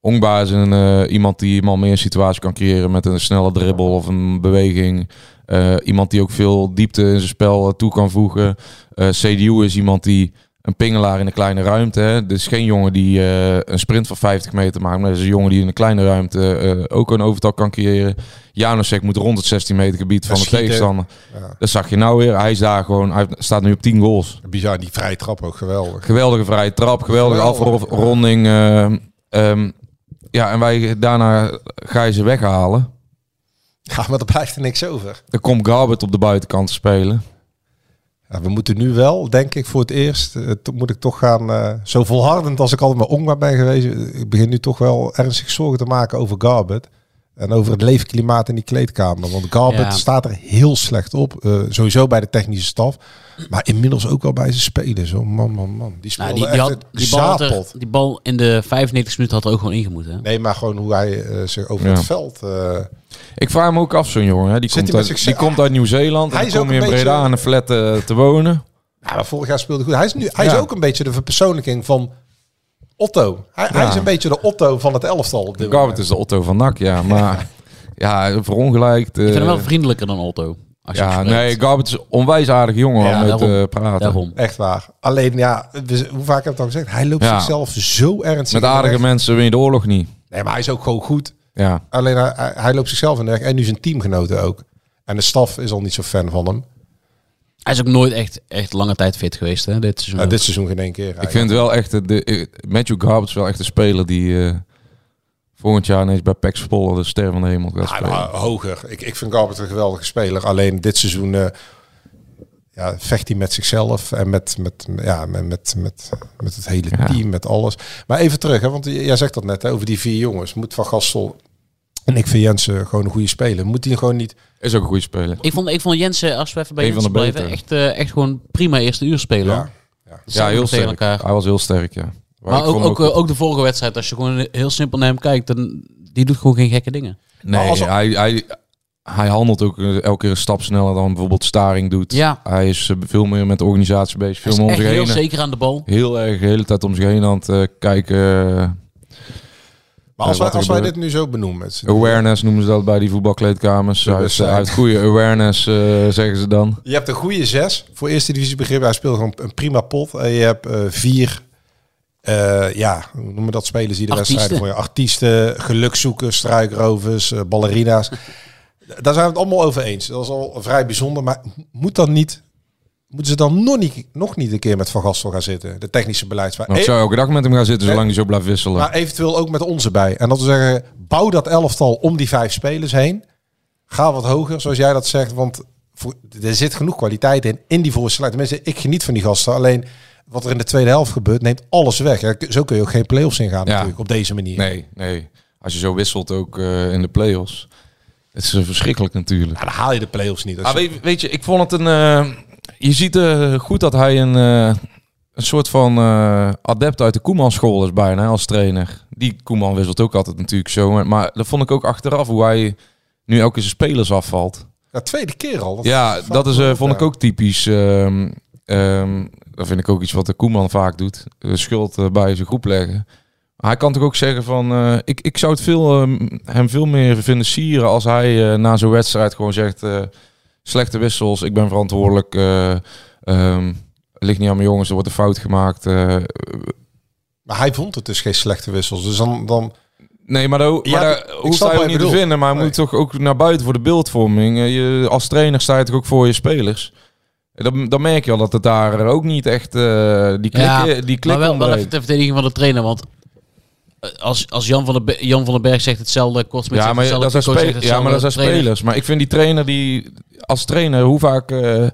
Ongba is een, uh, iemand die iemand meer situatie kan creëren met een snelle dribbel of een beweging. Uh, iemand die ook veel diepte in zijn spel uh, toe kan voegen. CDU is iemand die een pingelaar in een kleine ruimte. Hè. Is geen jongen die uh, een sprint van 50 meter maakt. Maar dat is een jongen die in een kleine ruimte uh, ook een overtal kan creëren. Janusek moet rond het 16 meter gebied van de tegenstander. Ja. Dat zag je nou weer. Hij is daar gewoon. Hij staat nu op 10 goals. Bizar, die vrije trap ook geweldig. Geweldige vrije trap, geweldige afronding. Uh, um, ja, en wij daarna ga je ze weghalen. Ja, maar er blijft er niks over. Er komt Garbert op de buitenkant te spelen. Ja, we moeten nu wel, denk ik, voor het eerst, eh, moet ik toch gaan, eh, zo volhardend als ik altijd maar Ongma ben geweest, eh, ik begin nu toch wel ernstig zorgen te maken over Garbet. En over het leefklimaat in die kleedkamer. Want Garbet Ja. staat er heel slecht op. Eh, sowieso bij de technische staf. Maar inmiddels ook wel bij zijn spelers. Oh man, man, man. Die Nou, speelde die, die, echt had, een die, bal er- die bal in de 95 minuten had er ook gewoon ingemoet. Hè? Nee, maar gewoon hoe hij eh, zich over Ja. het veld... eh, Ik vraag me ook af, zo'n jongen. Hè. Die, Zit komt uit, die komt uit Nieuw-Zeeland. Hij En is dan kom je in beetje- Breda aan een flat te wonen. Ja, maar vorig jaar speelde goed. Hij is, nu, hij is ook een beetje de verpersoonlijking van Otto. Hij, hij is een beetje de Otto van het elftal op dit is de Otto van Nak, [laughs] ja. Maar ja, verongelijkt. Ik vind hem eh, wel vriendelijker dan Otto. Als ja, nee, Garbet is een onwijs aardig jongen Ja, om daarom. te praten. Daarom. Echt waar. Alleen, ja, we- hoe vaak heb ik het al gezegd? Hij loopt Ja. zichzelf zo ernstig Met in de aardige weg. mensen win je de oorlog niet. Nee, maar hij is ook gewoon goed. Ja. Alleen hij, hij- hij loopt zichzelf in de weg. En nu zijn teamgenoten ook. En de staf is al niet zo fan van hem. Hij is ook nooit echt, echt lange tijd fit geweest. Hè? Dit seizoen Ja, dit seizoen geen één keer. Ik vind wel echt, de, de, Matthew Garbet is wel echt een speler die eh, volgend jaar ineens bij PEC Zwolle de ster van de hemel gaat Ja, spelen. nou, hoger. Ik, ik vind Garbert een geweldige speler. Alleen dit seizoen eh, ja, vecht hij met zichzelf en met, met, ja, met, met, met, met het hele Ja. team, met alles. Maar even terug, hè, want jij zegt dat net hè, over die vier jongens. Moet Van Gastel en ik vind Jensen gewoon een goede speler. Moet hij gewoon niet... Is ook een goede speler. Ik vond, ik vond Jensen, als we even bij Jensen blijven, echt, eh, echt gewoon prima eerste uur spelen. Ja. Ja. Heel sterk. elkaar. Hij was heel sterk, ja. Maar, ook, ook, ook de vorige wedstrijd, als je gewoon heel simpel naar hem kijkt, dan, die doet gewoon geen gekke dingen. Nee, als- hij, hij, hij handelt ook eh, elke keer een stap sneller dan bijvoorbeeld Staring doet. Ja. Hij is eh, veel meer met de organisatie bezig. Hij Veel is meer om echt zich heel heen. zeker aan de bal. Heel erg de hele tijd om zich heen aan het kijken. Maar als, wij, als wij dit nu zo benoemen... met awareness noemen ze dat bij die voetbalkleedkamers. Uit, uit goede awareness eh, zeggen ze dan. Je hebt een goede zes voor eerste divisie begrip. Hij speelt gewoon een prima pot. En je hebt eh, vier, eh, ja, hoe noemen we dat spelers die de wedstrijden voor je? Artiesten, gelukzoekers, struikrovers, ballerina's. Daar zijn we het allemaal over eens. Dat is al vrij bijzonder. Maar moet dan niet, moeten ze dan nog niet, nog niet een keer met Van Gastel gaan zitten? De technische beleidsmaker. Want ik zou elke dag met hem gaan zitten zolang hij zo blijft wisselen. Maar eventueel ook met onze bij. En dat we zeggen, bouw dat elftal om die vijf spelers heen. Ga wat hoger, zoals jij dat zegt. Want voor, er zit genoeg kwaliteit in, in die voorstelling. Tenminste, ik geniet van die gasten. Alleen wat er in de tweede helft gebeurt, neemt alles weg. Ja, zo kun je ook geen play-offs ingaan Ja. natuurlijk, op deze manier. Nee, nee. Als je zo wisselt ook eh, in de play-offs. Het is eh, verschrikkelijk natuurlijk. Ja, dan haal je de play-offs niet. Ah, je- weet, weet je, ik vond het een... eh, je ziet eh, goed dat hij een, eh, een soort van eh, adept uit de Koeman-school is bijna als trainer. Die Koeman wisselt ook altijd natuurlijk zo. Maar, dat vond ik ook achteraf hoe hij nu elke keer zijn spelers afvalt. ja, tweede keer al. Dat Ja, dat is, vond ik ook typisch. ehm, ehm, dat vind ik ook iets wat de Koeman vaak doet. De schuld bij zijn groep leggen. Hij kan toch ook zeggen van... ik, ik zou het veel, ehm, hem veel meer vinden sieren als hij na zo'n wedstrijd gewoon zegt... slechte wissels, ik ben verantwoordelijk. eh ehm, het ligt niet aan mijn jongens, er wordt een fout gemaakt. eh, Maar hij vond het dus geen slechte wissels. Dus dan, dan Nee, maar, daar, Ja, maar daar hoeft hij ook je niet te vinden. Maar hij Nee. moet toch ook naar buiten voor de beeldvorming. Eh, Je, als trainer sta je toch ook voor je spelers. Dan, dan merk je al dat het daar ook niet echt... eh, die klik, Ja, die klik maar wel, wel even ter verdediging van de trainer. Want als, als Jan, van den Be- Jan van den Berg zegt hetzelfde, Kortsmit Ja, zegt maar hetzelfde, dat zijn, spe- ja, maar dat zijn trainer- spelers. Maar ik vind die trainer die... Als trainer, hoe vaak... eh,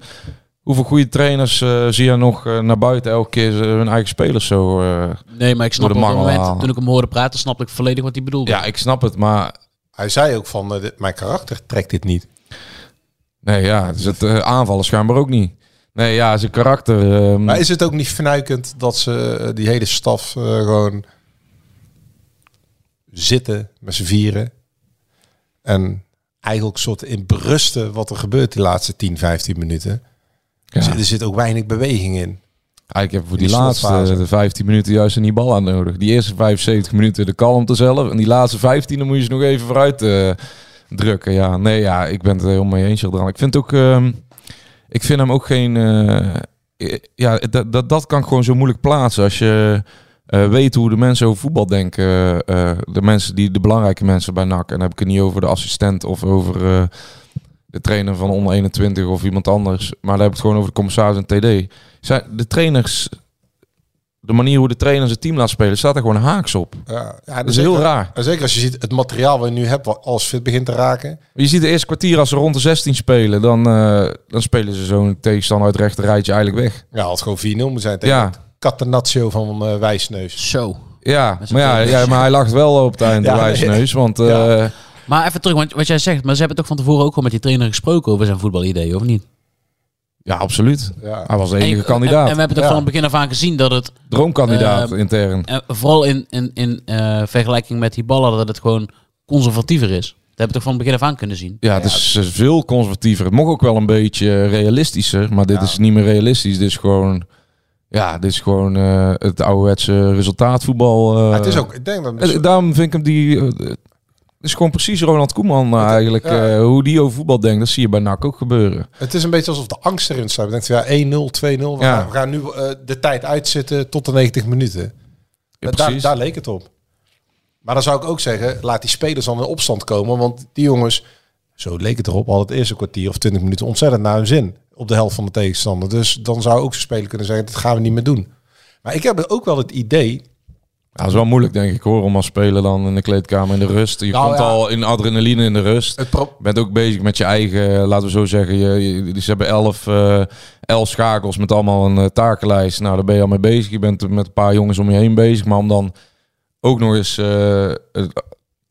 hoeveel goede trainers eh, zie je nog eh, naar buiten elke keer hun eigen spelers zo... eh, Nee, maar ik snap het moment, toen ik hem hoorde praten, snapte ik volledig wat hij bedoelde. ja, ik snap het, maar... hij zei ook van, dit- mijn karakter trekt dit niet. Nee, ja, dus het aanvallen schijnbaar ook niet. Nee, ja, zijn karakter... ehm, Maar is het ook niet vernuikend dat ze die hele staf eh, gewoon zitten met z'n vieren en eigenlijk soort in berusten wat er gebeurt die laatste 10, 15 minuten. ja. Dus er zit ook weinig beweging in. Ik heb voor Die die, laatste slotfase. de 15 minuten juist een die bal aan nodig. Die eerste 75 minuten de kalmte zelf. En die laatste 15 dan moet je ze nog even vooruit eh, drukken. Ja, nee, ja, ik ben het er helemaal mee eens. Jadran. Ik vind ook, ehm, ik vind hem ook geen, eh, ja, dat, dat, dat kan ik gewoon zo moeilijk plaatsen. Als je eh, weet hoe de mensen over voetbal denken. eh, de mensen die, de belangrijke mensen bij NAC. En dan heb ik het niet over de assistent of over eh, de trainer van onder 21 of iemand anders. Maar dan heb ik het gewoon over de commissaris en TD. Zijn de trainers, de manier hoe de trainer zijn team laat spelen, staat er gewoon haaks op. Ja, ja, Dat is heel raar. En zeker als je ziet het materiaal wat je nu hebt, wat als fit begint te raken. Je ziet de eerste kwartier als ze rond de 16 spelen, dan, eh, dan spelen ze zo'n tegenstander uit het rechte rijtje eigenlijk weg. Ja, had gewoon 4-0 moeten zijn tegen Ja. het Catenaccio van eh Wijsneus. Zo. Ja, maar, ja, maar hij lacht wel op het eind, Ja, de wijsneus. Want eh, Ja. Maar even terug, want wat jij zegt, maar ze hebben toch van tevoren ook al met die trainer gesproken over zijn voetbalidee, of niet? ja, absoluut. Ja. Hij was de enige En- kandidaat. En, en we hebben toch Ja. van het begin af aan gezien dat het, Droomkandidaat Eh, intern. eh, vooral in, in, in eh, vergelijking met die ballen, dat het gewoon conservatiever is. Dat hebben we toch van het begin af aan kunnen zien. Ja, het is veel conservatiever. Het mocht ook wel een beetje realistischer, maar dit Ja. is niet meer realistisch. Dit is gewoon, ja, dit is gewoon eh, het ouderwetse resultaatvoetbal. Maar het is ook, ik denk dat... Eh, Daarom vind ik hem die. Het is gewoon precies Ronald Koeman eigenlijk. ja. hoe die over voetbal denkt, dat zie je bij NAC ook gebeuren. Het is een beetje alsof de angst erin staat. Je denkt, ja, 1-0, 2-0. We, Ja. we gaan nu de tijd uitzitten tot de 90 minuten. Ja, daar, daar leek het op. Maar dan zou ik ook zeggen, laat die spelers dan in opstand komen. Want die jongens, zo leek het erop, hadden het eerste kwartier of 20 minuten ontzettend naar hun zin. Op de helft van de tegenstander. Dus dan zou ook zo'n speler kunnen zeggen, dat gaan we niet meer doen. Maar ik heb ook wel het idee... Ja, dat is wel moeilijk, denk ik hoor, om als speler dan in de kleedkamer in de rust. Je Nou, komt ja. al in adrenaline in de rust. Het pro- Je bent ook bezig met je eigen, laten we zo zeggen. Je, je- ze hebben elf, eh, elf schakels met allemaal een eh, takenlijst. Nou, daar ben je al mee bezig. Je bent met een paar jongens om je heen bezig. Maar om dan ook nog eens eh, het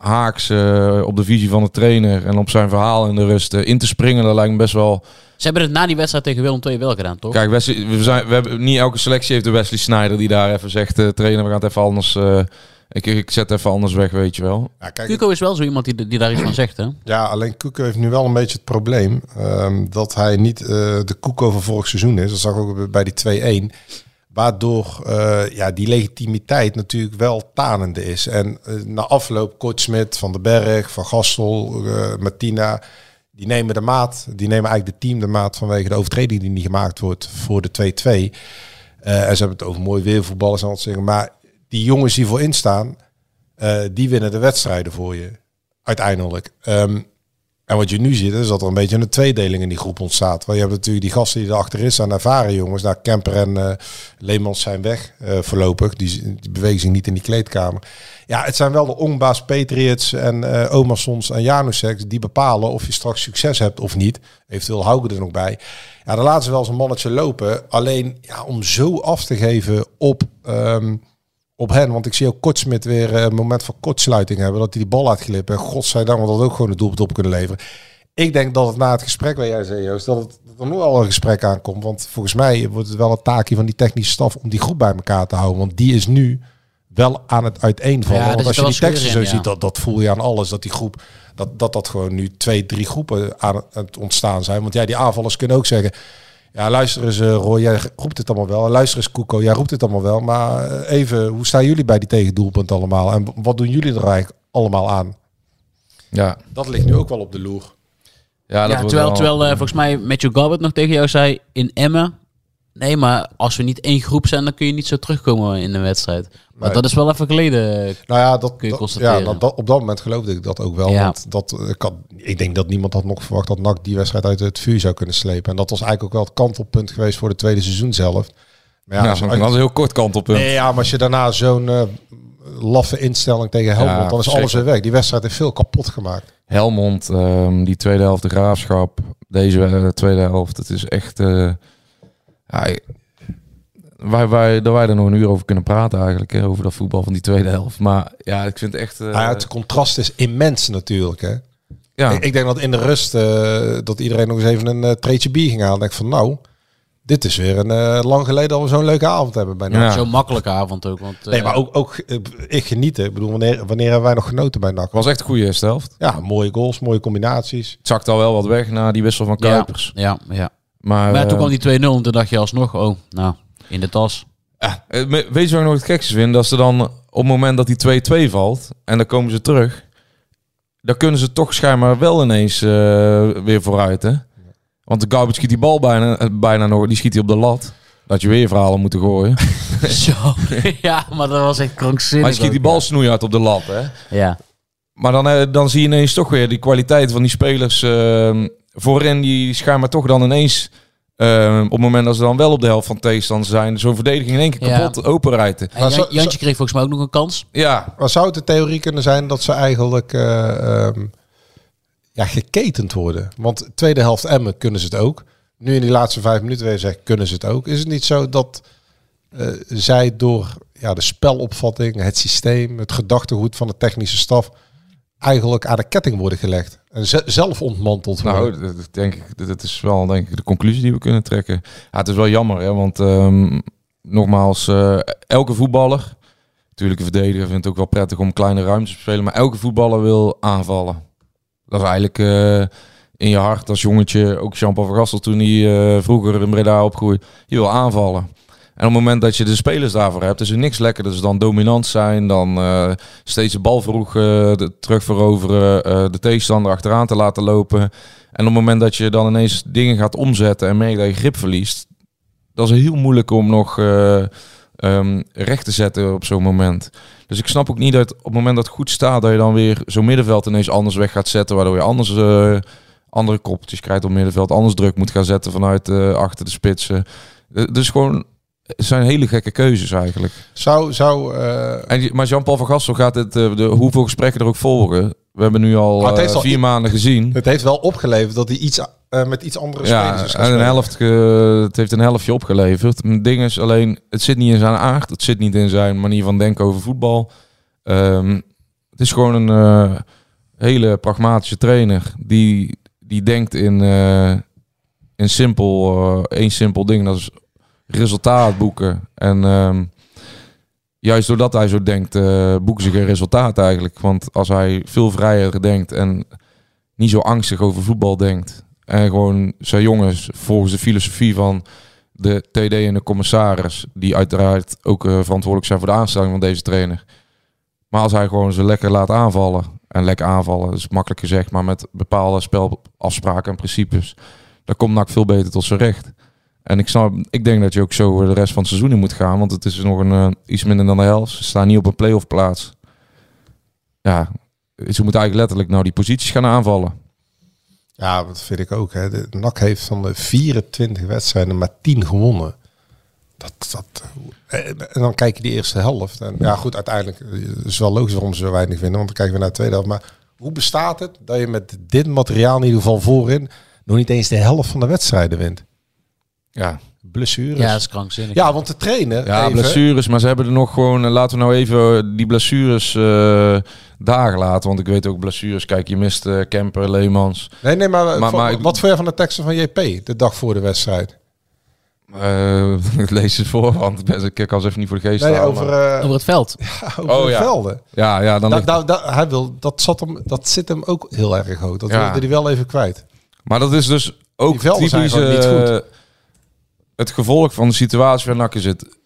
haaks eh, op de visie van de trainer en op zijn verhaal in de rust eh, in te springen, dat lijkt me best wel. Ze hebben het na die wedstrijd tegen Willem II wel gedaan, toch? Kijk, Wesley, we, zijn, we hebben niet elke selectie heeft de Wesley Snyder die daar even zegt: eh, trainer, we gaan het even anders. eh, ik, ik zet even anders weg, weet je wel. Ja, kijk, Cuco is wel zo iemand die, die daar iets van zegt, hè? Ja, alleen Koeko heeft nu wel een beetje het probleem ehm, dat hij niet eh, de Koeko van vorig seizoen is. Dat zag ik ook bij die 2-1. Waardoor eh, ja, die legitimiteit natuurlijk wel tanende is. En eh, na afloop Kortsmit, Van den Berg, Van Gastel, eh, Martina... Die nemen de maat, die nemen eigenlijk de team de maat vanwege de overtreding die niet gemaakt wordt voor de 2-2. Eh, en ze hebben het over mooi weervoetballers aan het zeggen. Maar die jongens die voorin staan, eh, die winnen de wedstrijden voor je. Uiteindelijk. Ehm, en wat je nu ziet, is dat er een beetje een tweedeling in die groep ontstaat. Want je hebt natuurlijk die gasten die erachter staan, ervaren jongens. Nou, Kemper en eh Leemans zijn weg eh, voorlopig. Die, die bewegen zich niet in die kleedkamer. Ja, het zijn wel de Ongbaas, Patriots en eh Omarsons en Janusek die bepalen of je straks succes hebt of niet. Eventueel houden er nog bij. Ja, dan laten ze wel eens een mannetje lopen. Alleen ja, om zo af te geven op, ehm, op hen. Want ik zie ook Kortsmit weer eh, een moment van kortsluiting hebben. Dat hij die bal laat glippen. En godzijdank, want dat ook gewoon een doelpunt op kunnen leveren. Ik denk dat het na het gesprek waar jij zei, Joost, dat, het, dat er nu al een gesprek aankomt. Want volgens mij wordt het wel een taakje van die technische staf om die groep bij elkaar te houden. Want die is nu wel aan het uiteenvallen. Ja, want als je die teksten zo ziet, dat, dat voel je aan alles. Dat die groep, dat, dat dat gewoon nu twee, drie groepen aan het ontstaan zijn. Want ja, die aanvallers kunnen ook zeggen... Ja, luister eens eh, Roy, jij roept het allemaal wel. Luister eens Koeko, jij roept het allemaal wel. Maar eh, even, hoe staan jullie bij die tegendoelpunt allemaal? En wat doen jullie er eigenlijk allemaal aan? Ja, Dat ligt nu ook wel op de loer. ja, dat Ja, terwijl, wel- terwijl eh, volgens mij Matthew Garbett nog tegen jou zei in Emmen. Nee, maar als we niet één groep zijn, dan kun je niet zo terugkomen in een wedstrijd. Maar Nee. dat is wel even geleden. Nou ja, dat, Kun je dat- constateren. ja dat, dat- op dat moment geloofde ik dat ook wel. Ja. Want dat, kan, ik denk dat niemand had nog verwacht dat NAC die wedstrijd uit het vuur zou kunnen slepen. En dat was eigenlijk ook wel het kantelpunt geweest voor de tweede seizoen zelf. Maar Ja, ja, dat was een heel kort kantelpunt. nee, ja, maar als je daarna zo'n eh, laffe instelling tegen Helmond, Ja, dan is alles weer weg. Die wedstrijd heeft veel kapot gemaakt. Helmond, ehm, die tweede helft, de graafschap, deze eh, tweede helft. Het is echt. eh, ja, wij, wij, dat wij er nog een uur over kunnen praten eigenlijk, hè, over dat voetbal van die tweede helft. Maar ja, ik vind het echt. eh, Nou ja, het contrast is immens natuurlijk. Hè? ja. Ik, ik denk dat in de rust eh, dat iedereen nog eens even een uh, treetje bier ging halen. Ik denk van nou, dit is weer een eh, lang geleden dat we zo'n leuke avond hebben bij NAC. Ja. Zo'n makkelijke avond ook. Want, eh, Nee, maar ook, ook ik geniet. Ik bedoel, wanneer, wanneer hebben wij nog genoten bij NAC? Het was echt een goede eerste helft. Ja, mooie goals, mooie combinaties. Het zakte al wel wat weg na die wissel van ja, Kuipers. ja, ja. Maar, Maar toen eh, kwam die 2-0 en toen dacht je alsnog, oh, nou, in de tas. ja, eh, weet je wat ik nog het gekste vind? Dat ze dan op het moment dat die 2-2 valt en dan komen ze terug, dan kunnen ze toch schijnbaar wel ineens eh, weer vooruit. Hè? Want de Garbage schiet die bal bijna, bijna nog, die schiet hij op de lat. Dat je weer verhalen moeten gooien. [laughs] Zo. ja, maar dat was echt krankzinnig. Maar hij schiet die bal snoeihard op de lat. Hè? Ja. Maar dan, dan zie je ineens toch weer die kwaliteit van die spelers eh, voorin. Die schijnbaar toch dan ineens Ehm, op het moment dat ze dan wel op de helft van tegenstander zijn, zo'n verdediging in één keer Ja. kapot openrijden. En Maar Jan- zo- Jantje kreeg volgens mij ook nog een kans. Ja, Maar zou het de theorie kunnen zijn dat ze eigenlijk eh, ehm, ja, geketend worden? Want tweede helft Emmen kunnen ze het ook. Nu in die laatste vijf minuten weer zeggen, kunnen ze het ook. Is het niet zo dat eh, zij door ja, de spelopvatting, het systeem, het gedachtegoed van de technische staf eigenlijk aan de ketting worden gelegd en ze- zelf ontmanteld worden? nou, dat, denk ik, dat- is wel denk ik de conclusie die we kunnen trekken. Ja, het is wel jammer, hè, want ehm, nogmaals, eh, elke voetballer, natuurlijk een verdediger vindt het ook wel prettig om kleine ruimtes te spelen, maar elke voetballer wil aanvallen. Dat is eigenlijk eh, in je hart als jongetje, ook Jean-Paul van Gastel toen hij eh, vroeger in Breda opgroeide, je wil aanvallen. En op het moment dat je de spelers daarvoor hebt, is er niks lekkerder dus dan dominant zijn, dan eh, steeds de bal vroeg de, terug veroveren, eh, de tegenstander achteraan te laten lopen. En op het moment dat je dan ineens dingen gaat omzetten en merkt dat je grip verliest, dat is heel moeilijk om nog eh, ehm, recht te zetten op zo'n moment. Dus ik snap ook niet dat op het moment dat het goed staat, dat je dan weer zo'n middenveld ineens anders weg gaat zetten, waardoor je anders andere kopjes krijgt op middenveld, anders druk moet gaan zetten vanuit achter de spitsen. Dus gewoon, het zijn hele gekke keuzes eigenlijk. Zou, zou eh, En, maar Jean-Paul van Gastel gaat het, eh, de, hoeveel gesprekken er ook volgen. We hebben nu al eh, al vier maanden gezien. het heeft wel opgeleverd dat hij iets met iets andere spelers Ja, is en een helft, het heeft een helftje opgeleverd. Het ding is alleen, het zit niet in zijn aard. Het zit niet in zijn manier van denken over voetbal. Ehm, het is gewoon een hele pragmatische trainer die, die denkt in, in simpel, één simpel ding. Dat is resultaat boeken. En ehm, juist doordat hij zo denkt, eh, boeken ze geen resultaat eigenlijk. Want als hij veel vrijer denkt en niet zo angstig over voetbal denkt. En gewoon zijn jongens volgens de filosofie van de TD en de commissaris, die uiteraard ook eh, verantwoordelijk zijn voor de aanstelling van deze trainer. Maar als hij gewoon ze lekker laat aanvallen, en lekker aanvallen, is makkelijk gezegd, maar met bepaalde spelafspraken en principes, dan komt NAC veel beter tot zijn recht. En ik, snap, ik denk dat je ook zo de rest van het seizoen in moet gaan, want het is nog een, eh, iets minder dan de helft. Ze staan niet op een play-off plaats. Ja, ze moeten eigenlijk letterlijk nou die posities gaan aanvallen. Ja, dat vind ik ook. Hè. De NAC heeft van de 24 wedstrijden maar 10 gewonnen. Dat, dat, eh, en dan kijk je die eerste helft. En ja, goed, uiteindelijk eh, is wel logisch waarom ze zo weinig winnen. Want dan kijken we naar de tweede helft. Maar hoe bestaat het dat je met dit materiaal in ieder geval voorin nog niet eens de helft van de wedstrijden wint? Ja, Blessures. Ja, Ja, dat is krankzinnig. want de trainer... Ja, even- blessures, maar ze hebben er nog gewoon. eh, Laten we nou even die blessures eh daar laten. Want ik weet ook blessures. Kijk, je mist eh, Kemper, Leemans. Nee, nee, maar, Maar- maar ik- wat vond jij van de teksten van JP de dag voor de wedstrijd? Eh, [laughs] ik lees het voor, want ik kan ze even niet voor de geest Nee, halen, over, maar- eh, Over het veld. [laughs] over Oh, de ja. velden. Ja, ja, dan Da, ligt- da, da- hij wil, dat, zat hem, dat zit hem ook heel erg hoog. Dat Ja. wilde hij wel even kwijt. Maar dat is dus ook Die velden zijn typisch niet eh, goed. Het gevolg van de situatie waar NAC in zit.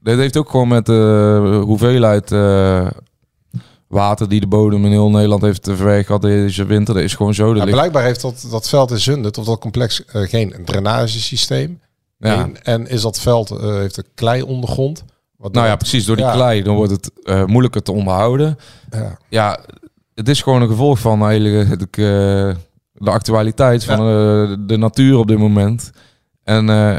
Dit heeft ook gewoon met de hoeveelheid eh, water die de bodem in heel Nederland heeft verwerkt gehad deze winter. Dat is gewoon zo. Ja, blijkbaar heeft dat, dat veld in Zundert, of dat complex, eh, geen drainagesysteem. Ja. Geen- en is dat veld, eh, heeft een klei ondergrond. Wat Nou ja, precies. Door die Ja. klei dan wordt het eh, moeilijker te onderhouden. Ja. Ja, het is gewoon een gevolg van eigenlijk het, eh, de actualiteit van eh, de natuur op dit moment. En eh,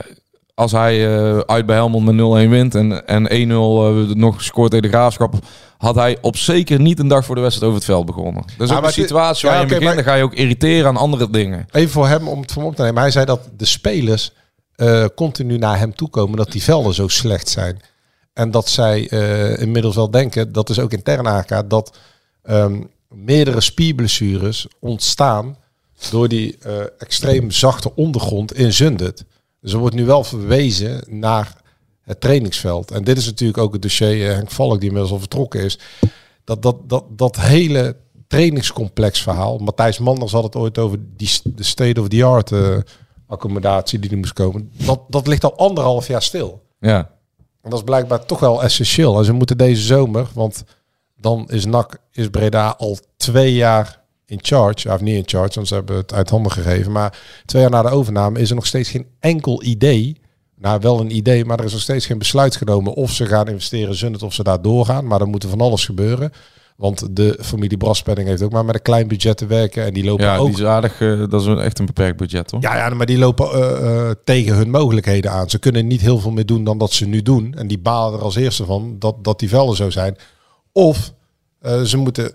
als hij eh, uit bij Helmond met 0-1 wint en, en 1-0 eh, nog scoort tegen de Graafschap, had hij op zeker niet een dag voor de wedstrijd over het veld begonnen. Dat is Ja, ook een situatie ja, waar je in oké, begint, maar- dan ga je ook irriteren aan andere dingen. Even voor hem, om het hem op te nemen. Hij zei dat de spelers eh, continu naar hem toe komen, dat die velden zo slecht zijn. En dat zij inmiddels wel denken, dat is ook intern aangegaan, dat ehm, meerdere spierblessures ontstaan door die extreem zachte ondergrond in Zundert. Dus er wordt nu wel verwezen naar het trainingsveld. En dit is natuurlijk ook het dossier eh, Henk Valk, die inmiddels al vertrokken is. Dat, dat, dat, dat hele trainingscomplex verhaal. Matthijs Manders had het ooit over die, de state-of-the-art eh, accommodatie die er moest komen. Dat, dat ligt al anderhalf jaar stil. Ja. En dat is blijkbaar toch wel essentieel. En ze moeten deze zomer, want dan is NAC, is Breda al twee jaar in charge. Of niet in charge, want ze hebben het uit handen gegeven. Maar twee jaar na de overname is er nog steeds geen enkel idee. Nou, wel een idee, maar er is nog steeds geen besluit genomen of ze gaan investeren in Zundert of ze daar doorgaan. Maar er moet van alles gebeuren. Want de familie Braspenning heeft ook maar met een klein budget te werken. En die lopen Ja, ook die is aardig. eh, dat is een- echt een beperkt budget, hoor. Ja, ja, maar die lopen eh, eh, tegen hun mogelijkheden aan. Ze kunnen niet heel veel meer doen dan dat ze nu doen. En die balen er als eerste van dat, dat die velden zo zijn. Of ze moeten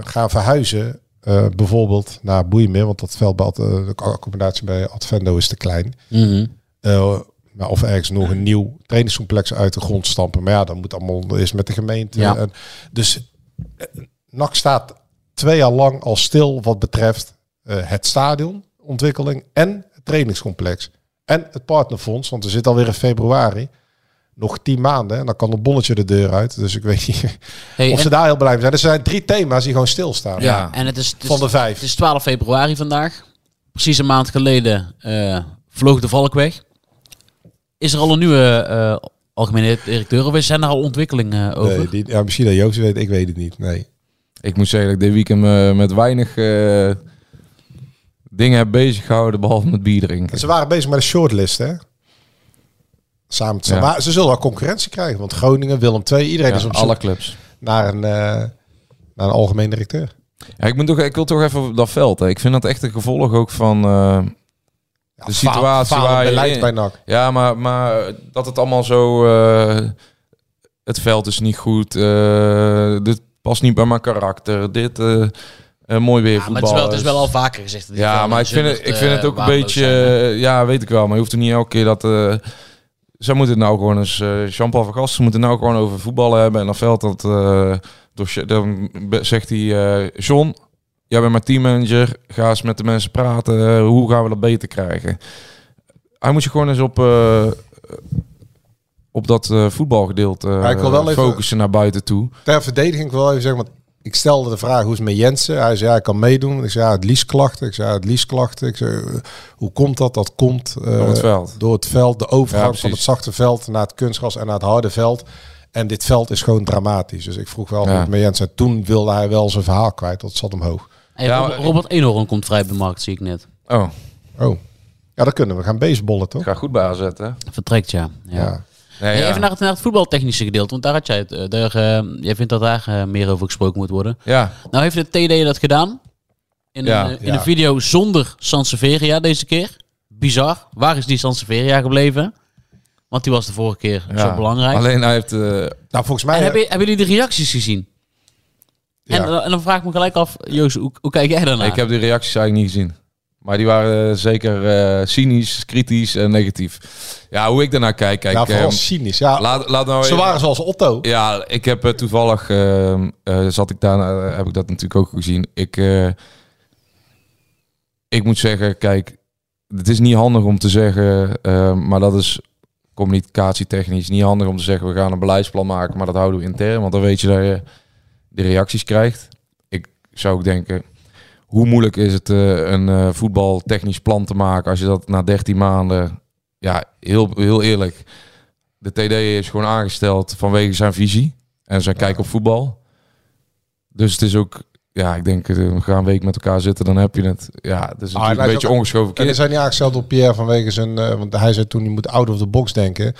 gaan verhuizen, eh, bijvoorbeeld naar Boeimeer. Want dat veld bij Ad- eh, de accommodatie bij Advendo is te klein. Mhm. Eh, maar of ergens nog een nieuw trainingscomplex uit de grond stampen. Maar ja, dat moet allemaal eerst met de gemeente. Ja. En dus NAC staat twee jaar lang al stil wat betreft eh, het stadionontwikkeling en het trainingscomplex. En het partnerfonds, want we zitten alweer in februari. Nog tien maanden en dan kan het bonnetje de deur uit. Dus ik weet niet [laughs] Hey, of ze daar heel blij mee zijn. Er zijn drie thema's die gewoon stilstaan. Ja, en het is, het is- Van de vijf. Het is 12 februari vandaag. Precies een maand geleden eh, vloog de valk weg. Is er al een nieuwe eh, algemene directeur of zijn er al ontwikkelingen over? Nee, die, ja, misschien dat Joost weet, ik weet het niet. Nee. Ik moet zeggen dat ik dit weekend me met weinig eh, dingen heb bezig gehouden, behalve met bier drinken. Ze waren bezig met een shortlist, hè? Samen te Ja. Maar ze zullen wel concurrentie krijgen. Want Groningen, Willem II, iedereen Ja, is op alle zoek clubs. naar een, eh, naar een algemeen directeur. Ja, ik, moet toch, ik wil toch even op dat veld. Hè. Ik vind dat echt een gevolg ook van eh, de situatie Faal- waar je in- bij NAC. Ja, maar, maar dat het allemaal zo... eh, het veld is niet goed. eh, dit past niet bij mijn karakter. Dit... eh, eh, mooi weer Ja, maar het is, wel, het is wel al vaker gezegd. Ja, maar ik vind, het, ik vind het ook een beetje... zijn, ja, weet ik wel. Maar je hoeft er niet elke keer dat... zij moeten het nou gewoon eens... eh Jean-Paul van Gasten moeten nou gewoon over voetballen hebben. En dan veld dat... dossier, dan zegt hij... eh John, jij bent mijn teammanager. Ga eens met de mensen praten. hoe gaan we dat beter krijgen? Hij moet je gewoon eens op... op dat voetbalgedeelte Maar ik wil wel even- focussen naar buiten toe. Ter verdediging wil ik wel even zeggen, want ik stelde de vraag hoe is het met Jensen? Hij zei ja, ik kan meedoen. Ik zei ja, het liesklachten. Ik zei ja, het liesklachten. Ik zei eh, hoe komt dat? Dat komt eh, Door het veld. Door het veld, de Ja, overgang van het zachte veld naar het kunstgras en naar het harde veld. En dit veld is gewoon dramatisch. Dus ik vroeg wel hoe Ja. het met Jensen. En toen wilde hij wel zijn verhaal kwijt. Dat zat omhoog. Hey, Ja, Robert Eenhoorn komt vrij bij de markt, zie ik net. Oh, Oh, ja, dat kunnen we. We gaan baseballen toch? ga goed bij AZ, hè? Vertrekt, ja. ja. Ja. Nee, Hey, ja. Even naar het, naar het voetbaltechnische gedeelte, want daar had jij het. eh, Daar, eh, jij vindt dat daar eh, meer over gesproken moet worden. Ja, Nou heeft de TD dat gedaan. In, Ja, een, in ja. een video zonder Sanseveria deze keer. Bizar. Waar is die Sanseveria gebleven? Want die was de vorige keer ja. zo belangrijk. Alleen hij heeft... eh, Nou, volgens mij... En hebben, hebben jullie de reacties gezien? Ja. En, en dan vraag ik me gelijk af, Joost, hoe, hoe kijk jij daarnaar? Ik heb die reacties eigenlijk niet gezien. Maar die waren eh, zeker eh, cynisch, kritisch en negatief. Ja, hoe ik daarnaar kijk, kijk... ja, vooral ehm, cynisch. Ja, laat, laat nou ze waren zoals Otto. Ja, ik heb eh, toevallig... eh, zat ik daar, eh, heb ik dat natuurlijk ook gezien. Ik, eh, ik moet zeggen, kijk... Het is niet handig om te zeggen, eh, maar dat is communicatietechnisch niet handig om te zeggen... we gaan een beleidsplan maken, maar dat houden we intern. Want dan weet je dat je de reacties krijgt. Ik zou ook denken, hoe moeilijk is het eh, een eh, voetbaltechnisch plan te maken als je dat na 13 maanden, ja, heel, heel eerlijk, de TD is gewoon aangesteld vanwege zijn visie en zijn kijk op voetbal. Dus het is ook, ja, ik denk, eh, we gaan een week met elkaar zitten, dan heb je het. Ja, het is Ah, en hij een is beetje ook- ongeschoven En er kind. zijn niet aangesteld op Pierre vanwege zijn... want hij zei toen, je moet out of the box denken.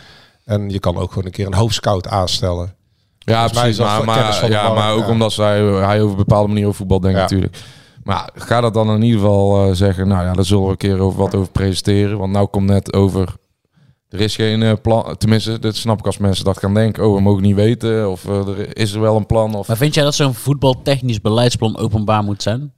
En je kan ook gewoon een keer een hoofdscout aanstellen. Ja, is precies. Maar, ja, maar ook ja. omdat zij, hij over een bepaalde manier over voetbal denkt Ja. natuurlijk. Maar ga dat dan in ieder geval eh, zeggen, nou ja, daar zullen we een keer over wat over presenteren. Want nou komt net over, er is geen eh, plan, tenminste, dat snap ik als mensen dat gaan denken. Oh, we mogen niet weten, of eh, er is er wel een plan. Of, Maar vind jij dat zo'n voetbaltechnisch beleidsplan openbaar moet zijn?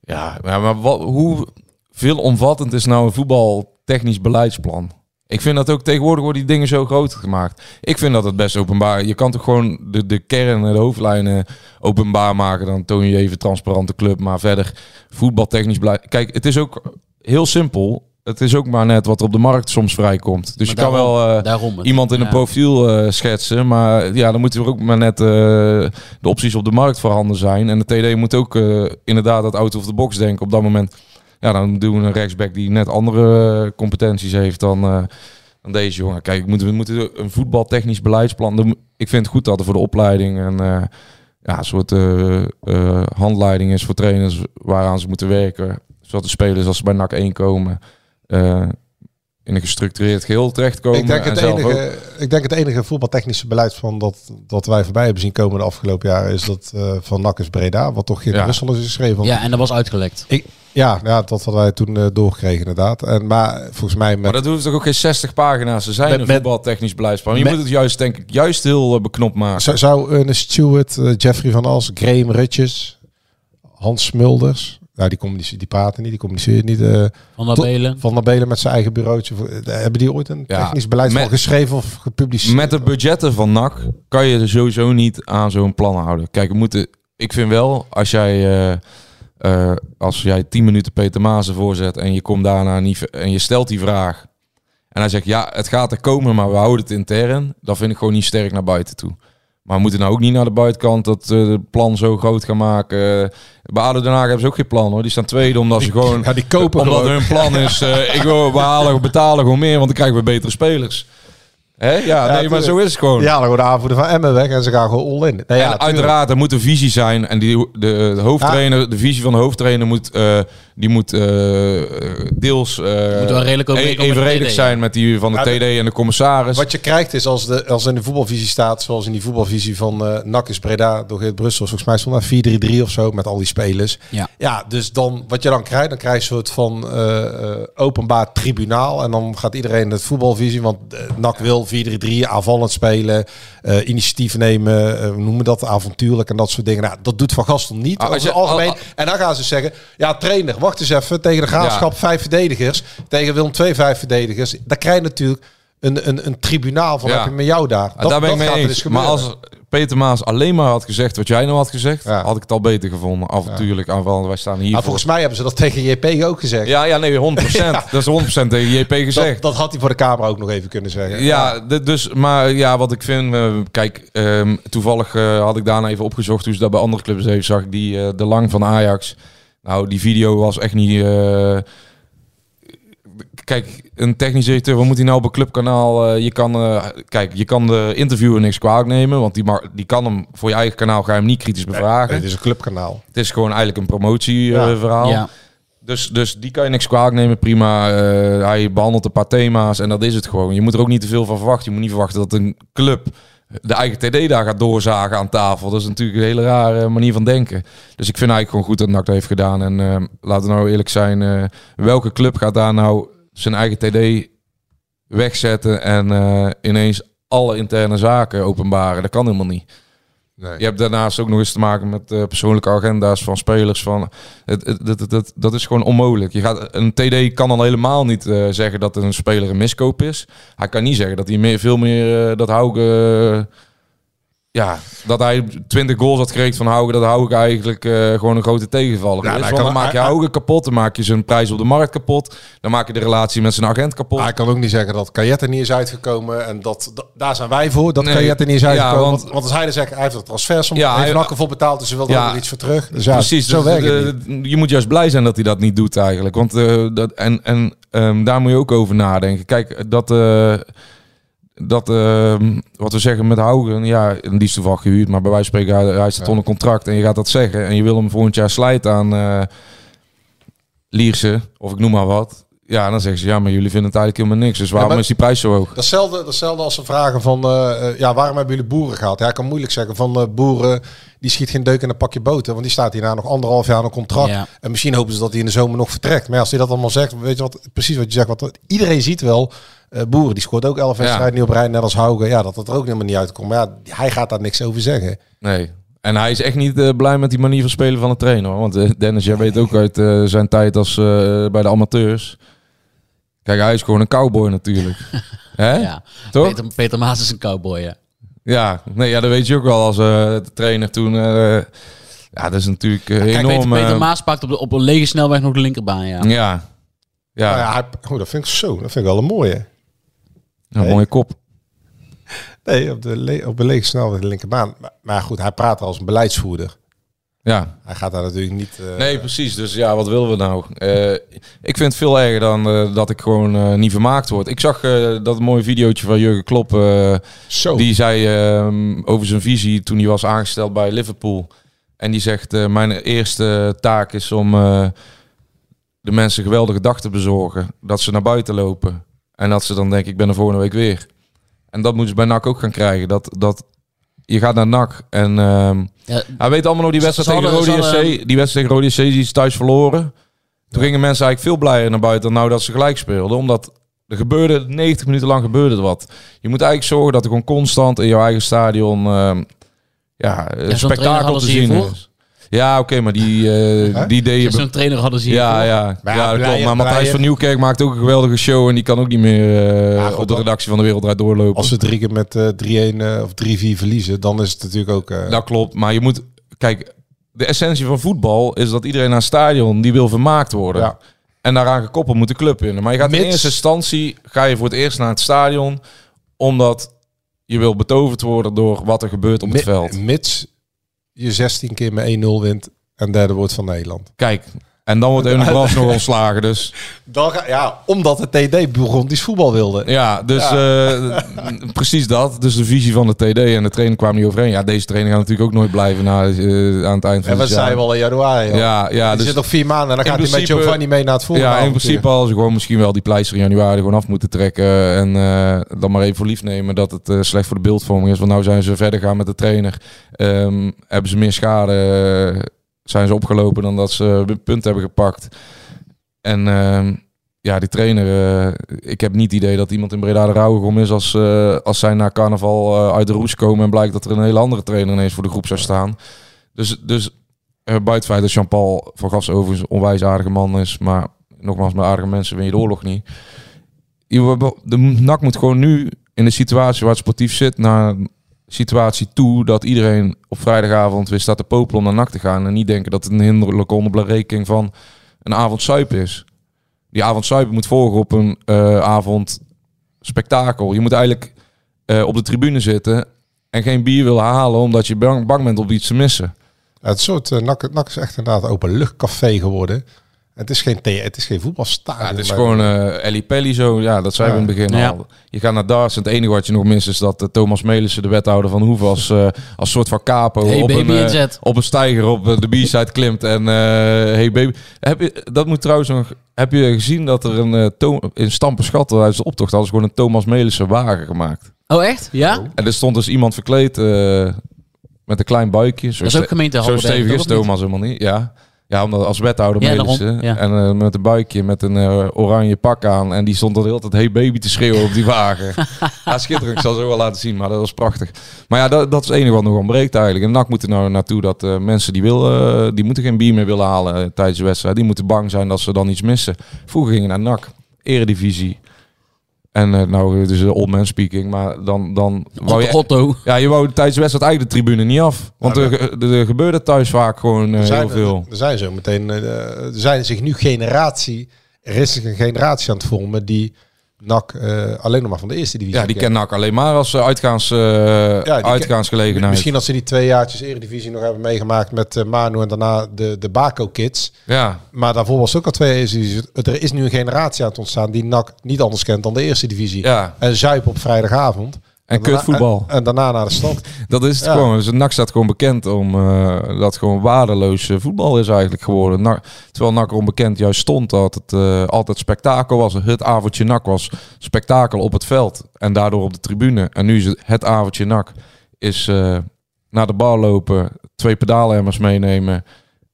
ja, maar, maar wat, hoe veelomvattend is nou een voetbaltechnisch beleidsplan? Ik vind dat ook tegenwoordig worden die dingen zo groot gemaakt. Ik vind dat het best openbaar. Je kan toch gewoon de, de kern en de hoofdlijnen openbaar maken. Dan toon je even transparante club. Maar verder voetbaltechnisch beleid. Kijk, het is ook heel simpel. Het is ook maar net wat er op de markt soms vrijkomt. Dus Maar je kan wel eh, daarom iemand in Ja. een profiel eh, schetsen. Maar ja, dan moeten er ook maar net eh, de opties op de markt voorhanden zijn. En de TD moet ook inderdaad dat out of the box denken op dat moment. Ja, dan doen we een rechtsback die net andere eh, competenties heeft dan, eh, dan deze jongen. Kijk, we moeten, een voetbaltechnisch beleidsplan. Ik vind het goed dat er voor de opleiding en eh, ja, een soort handleiding is voor trainers waaraan ze moeten werken. Zodat de spelers als ze bij NAC 1 komen, in een gestructureerd geheel terechtkomen. Ik denk, en het enige, ik denk het enige voetbaltechnische beleidsplan dat, dat wij voorbij hebben zien komen de afgelopen jaren is dat eh, van NAC is Breda, wat toch geen Ja. Brussel is geschreven. Ja, en dat was uitgelekt. Ik, ja, ja, dat hadden wij toen eh, doorgekregen inderdaad. En, maar volgens mij met... Maar dat hoeft toch ook geen 60 pagina's te zijn, Met- een voetbaltechnisch beleidsplan. Je met- moet het juist, denk ik, juist heel eh, beknopt maken. Zou, zou een Stewart, Jeffrey van Als, Graham Rutjes, Hans Smulders, ja, die, communice- die praten niet, die communiceren niet. eh, Van der Belen. Van der Belen met zijn eigen bureautje. voor- eh, Hebben die ooit een Ja, technisch met- geschreven of gepubliceerd? Met de budgetten van NAC kan je er sowieso niet aan zo'n plan houden. Kijk, we moeten, ik vind wel, als jij, eh, eh, als jij 10 minuten Peter Maasen voorzet en je komt daarna niet en je stelt die vraag en hij zegt ja, het gaat er komen, maar we houden het intern, dan vind ik gewoon niet sterk naar buiten toe. Maar we moeten nou ook niet naar de buitenkant dat eh, het plan zo groot gaan maken. Bij ADO Den Haag hebben ze ook geen plan hoor. Die staan tweede omdat ze gewoon... ja, die kopen omdat gewoon. hun plan is, eh, ik wil, we halen, we betalen gewoon meer, want dan krijgen we betere spelers. Hè? Ja, nee, maar zo is het gewoon. Ja, dan gewoon de aanvoerder van Emmen weg en ze gaan gewoon all in. Nou ja, en uiteraard, er moet een visie zijn. En die, de, de hoofdtrainer, de visie van de hoofdtrainer moet, eh, die moet eh, deels eh, Moet wel redelijk overeenkomen met de evenredig zijn met die van de Ja, TD en de commissaris. Wat je krijgt is als, de, als in de voetbalvisie staat, zoals in die voetbalvisie van eh NAC is Breda door Geert Brussel. Volgens mij stond daar 4-3-3 of zo met al die spelers. Ja. Ja, dus dan, wat je dan krijgt, dan krijg je een soort van eh, eh, openbaar tribunaal. En dan gaat iedereen het voetbalvisie, want NAC wil 4-3-3, aanvallend spelen, eh, initiatief nemen, we noemen dat avontuurlijk en dat soort dingen. Nou, dat doet Van Gastel niet, Ah, als over je- algemeen. al- en dan gaan ze zeggen, ja trainer, wacht eens even, tegen de Graafschap vijf verdedigers, tegen Willem twee vijf verdedigers. Dan krijg je natuurlijk een, een, een tribunaal van, Ja. heb je met jou daar. Ah, daar ben ik mee er eens. dus maar als Peter Maas alleen maar had gezegd wat jij nou had gezegd, Ja. had ik het al beter gevonden. Avontuurlijk aanvallen, wij staan hier Maar voor. volgens mij hebben ze dat tegen JP ook gezegd. Ja, ja, nee, 100%. [laughs] Dat is 100% tegen JP gezegd. dat, dat had hij voor de camera ook nog even kunnen zeggen. Ja, dus, maar ja, wat ik vind, eh, kijk, ehm, toevallig eh, had ik daarna even opgezocht hoe ze dat bij andere clubs even zag. ik Die, eh, de Lang van Ajax. Nou, die video was echt niet. Eh, kijk, een technisch directeur, wat moet hij nou op een clubkanaal? eh, je kan, eh, kijk, je kan de interviewer niks kwalijk nemen, want die, mag, die kan hem voor je eigen kanaal ga je hem niet kritisch bevragen. Het is een clubkanaal. Het is gewoon eigenlijk een promotieverhaal. Ja. Dus, dus die kan je niks kwalijk nemen, prima. Eh, hij behandelt een paar thema's en dat is het gewoon. Je moet er ook niet te veel van verwachten. Je moet niet verwachten dat een club de eigen TD daar gaat doorzagen aan tafel. Dat is natuurlijk een hele rare manier van denken. Dus ik vind eigenlijk gewoon goed dat NAC dat heeft gedaan. En eh, laten we nou eerlijk zijn, eh, welke club gaat daar nou zijn eigen TD wegzetten en eh, ineens alle interne zaken openbaren? Dat kan helemaal niet. Nee. Je hebt daarnaast ook nog eens te maken met eh, persoonlijke agenda's van spelers. Van, het, het, het, dat is gewoon onmogelijk. Je gaat, een TD kan dan helemaal niet eh, zeggen dat een speler een miskoop is. Hij kan niet zeggen dat hij meer, veel meer dat Hauge... ja, dat hij 20 goals had gekregen van Hauge. Dat Hauge eigenlijk eh, gewoon een grote tegenvaller Ja, is. hij Want kan- dan maak je hij- Hauge kapot. Dan maak je zijn prijs op de markt kapot. Dan maak je de relatie met zijn agent kapot. Hij kan ook niet zeggen dat Kajet er niet is uitgekomen. En dat, daar zijn wij voor, dat Nee. Kajet er niet is Ja, uitgekomen. want- want, want als hij dan zegt, hij heeft het transfersom, Ja, ja, heeft hij- NAC ervoor betaald, dus ze wil Ja. er iets voor terug. Dus ja, Precies, zo dus. Je moet juist blij zijn dat hij dat niet doet eigenlijk. Want eh, dat, en, en ehm, daar moet je ook over nadenken. Kijk, dat, eh, dat ehm, wat we zeggen met Haugen, ja, die is toevallig gehuurd, maar bij wijze van spreken, hij, hij staat onder contract en je gaat dat zeggen en je wil hem volgend jaar slijten aan eh Lierse, of ik noem maar wat. Ja, dan zeggen ze, ja, maar jullie vinden het eigenlijk helemaal niks. Dus waarom maar- is die prijs zo hoog? Datzelfde, datzelfde als ze vragen van, eh, eh, ja, waarom hebben jullie boeren gehad? Ja, ik kan moeilijk zeggen van eh, boeren, die schiet geen deuk in een pakje boter. Want die staat hierna nog anderhalf jaar een contract. Ja. En misschien hopen ze dat hij in de zomer nog vertrekt. Maar ja, als hij dat allemaal zegt, weet je wat, precies wat je zegt. Wat, iedereen ziet wel, eh, boeren, die scoort ook elf wedstrijden niet op rij, net als Haugen. Ja, dat dat er ook helemaal niet uitkomt. Maar ja, hij gaat daar niks over zeggen. Nee. En hij is echt niet eh, blij met die manier van spelen van de trainer. Want Dennis, jij weet ook uit zijn tijd als eh, bij de amateurs. Kijk, hij is gewoon een cowboy natuurlijk. [laughs] Hè? Ja. Toch? Peter, Peter Maas is een cowboy, ja. Ja, nee, ja, dat weet je ook wel als eh, de trainer toen. eh, ja, dat is natuurlijk eh, Kijk, enorm. Peter, Peter Maas pakt op, de, op een lege snelweg nog de linkerbaan, ja. ja, ja, Nou ja, hij, oh, dat vind ik zo. Dat vind ik wel een mooie. een mooie kop. Nee, op de, le- op de lege snelweg de linkerbaan. Maar, maar goed, hij praat als een beleidsvoerder. Ja, Hij gaat daar natuurlijk niet... eh, nee, precies. Dus ja, wat willen we nou? Eh, ik vind het veel erger dan eh, dat ik gewoon eh, niet vermaakt word. Ik zag eh, dat mooie videootje van Jurgen Klopp. eh, Zo. Die zei ehm, over zijn visie toen hij was aangesteld bij Liverpool. En die zegt, eh, mijn eerste taak is om eh, de mensen geweldige dag te bezorgen. Dat ze naar buiten lopen. En dat ze dan denken, ik ben er volgende week weer. En dat moeten ze bij NAC ook gaan krijgen. Dat, dat je gaat naar NAC en ehm, Ja, hij weet allemaal nog die wedstrijd tegen Rode SC. Die wedstrijd tegen Rode SC die is thuis verloren. Toen gingen mensen eigenlijk veel blijer naar buiten dan nou dat ze gelijk speelden. Omdat er gebeurde, 90 minuten lang gebeurde er wat. Je moet eigenlijk zorgen dat er gewoon constant in jouw eigen stadion ehm, ja, spektakel te zien is. Ja, oké, maar die, eh, [laughs] die deed je... Zo'n trainer hadden ze hier. Ja, ja, Maar ja, ja, dat klopt. Maar Matthijs van Nieuwkerk maakt ook een geweldige show. En die kan ook niet meer eh, Ja, goed, op de redactie van de Wereld Draait doorlopen. Als we drie keer met eh 3-1 eh, of 3-4 verliezen, dan is het natuurlijk ook... eh, Dat klopt, maar je moet... Kijk, de essentie van voetbal is dat iedereen naar een stadion die wil vermaakt worden. Ja. En daaraan gekoppeld moet de club winnen. Maar je gaat in eerste instantie ga je voor het eerst naar het stadion omdat je wil betoverd worden door wat er gebeurt op het mi- veld. Mits je 16 keer met 1-0 wint en derde wordt van Nederland. Kijk, en dan wordt Ewan Brans nog ontslagen. Dus [laughs] Dan ga, ja, omdat de TD Burgondisch voetbal wilde. ja, dus eh, [laughs] precies dat. Dus de visie van de TD en de trainer kwamen niet overeen. Ja, deze trainer gaat natuurlijk ook nooit blijven na, eh, aan het eind van En het jaar. zei we al in januari? al. Ja, ja, Die dus zit nog vier maanden en dan gaat hij met Giovanni mee naar het volgende Ja, in principe hadden ze gewoon misschien wel die pleister in januari gewoon af moeten trekken. En eh, dan maar even voor lief nemen dat het slecht voor de beeldvorming is. Want nou zijn ze verder gaan met de trainer. Ehm, hebben ze meer schade, zijn ze opgelopen dan dat ze punten hebben gepakt. En ehm, ja, die trainer, eh, ik heb niet het idee dat iemand in Breda de om is als, eh, als zij na carnaval eh, uit de roes komen en blijkt dat er een hele andere trainer ineens voor de groep zou staan. Dus, dus buiten het feit dat Jean-Paul van Gas overigens een onwijs aardige man is, maar nogmaals, met aardige mensen win je de oorlog niet. De NAC moet gewoon nu in de situatie waar het sportief zit, naar situatie toe dat iedereen op vrijdagavond weer staat te popelen om naar NAC te gaan en niet denken dat het een hinderlijke onderbreking van een avond suipen is. Die avond suipen moet volgen op een eh, avond spektakel. Je moet eigenlijk eh, op de tribune zitten en geen bier willen halen omdat je bang, bang bent om iets te missen. Het soort uh, NAC, NAC is echt inderdaad een openluchtcafé geworden. Het is geen, het is geen voetbalstadion. Ja, het is gewoon eh Ellie Pelly zo. Ja, dat zei we in het begin Ja. al. Je gaat naar darts en het enige wat je nog mist is dat eh, Thomas Melissen, de wethouder van Hoeven, als, eh, als soort van capo Hey op, baby een, op een stijger op de B-side klimt. En eh, hey baby. Heb je, dat moet trouwens nog... Heb je gezien dat er een... in Stampenschat, tijdens de optocht, hadden ze gewoon een Thomas Melissen wagen gemaakt. Oh, echt? Ja? En er stond dus iemand verkleed eh, met een klein buikje. Zo Dat is ook gemeente Zo stevig is? Thomas helemaal niet. Ja. Ja, omdat als wethouder Ja, Melissen. daarom, ja. En eh, met een buikje met een eh, oranje pak aan. En die stond er de hele tijd hey baby te schreeuwen op die wagen. [laughs] ja, schitterend. Ik zal zo wel laten zien, maar dat was prachtig. Maar ja, dat, dat is het enige wat nog ontbreekt eigenlijk. En NAC moet er nou naartoe dat eh, mensen die, willen, die moeten geen bier meer willen halen tijdens de wedstrijd. Die moeten bang zijn dat ze dan iets missen. Vroeger gingen naar NAC, eredivisie. En eh, nou, dus old man speaking, maar dan, dan wou je, Otto. ja, je wou tijdens de wedstrijd eigenlijk de tribune niet af. Want er, er, er gebeurde thuis vaak gewoon eh, er zijn, heel veel. Er zijn zo meteen, eh, er zijn zich nu generatie, er is zich een generatie aan het vormen die NAC eh, alleen nog maar van de eerste divisie Ja, die kent. NAC alleen maar als eh, uitgaans, ken- uitgaansgelegenheid. Misschien als ze die twee jaartjes Eredivisie nog hebben meegemaakt met Manu en daarna de, de Baco Kids. Ja, Maar daarvoor was ook al twee Eredivisie. Er is nu een generatie aan het ontstaan die NAC niet anders kent dan de eerste divisie. ja. En zuipen op vrijdagavond. En daarna- kutvoetbal. En, en daarna naar de stad. Dat is het Ja. gewoon. Dus NAC staat gewoon bekend om eh, dat het gewoon waardeloos eh, voetbal is eigenlijk geworden. Terwijl NAC onbekend juist stond dat het eh, altijd spektakel was. Het avondje NAC was spektakel op het veld en daardoor op de tribune. En nu is het, het avondje NAC is eh, naar de bar lopen, twee pedaalemmers meenemen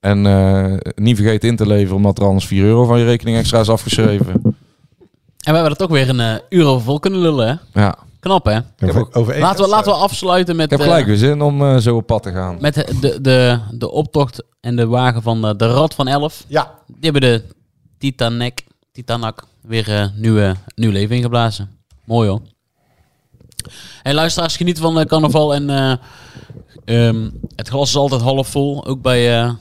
en eh, niet vergeten in te leveren omdat er anders 4 euro van je rekening extra is afgeschreven. En we hebben er toch weer een uur over vol kunnen lullen, hè? Ja, Knap, hè? Over, Laten we, laten we afsluiten met, ik heb eh, gelijk weer zin om eh, zo op pad te gaan. met de, de, de optocht en de wagen van eh, de Rad van 11. Ja, Die hebben de Titanek, Titanak weer eh, nieuwe, nieuw leven ingeblazen. Mooi hoor. Hey, luisteraars, geniet van carnaval. En eh, ehm, het glas is altijd half vol. Ook bij...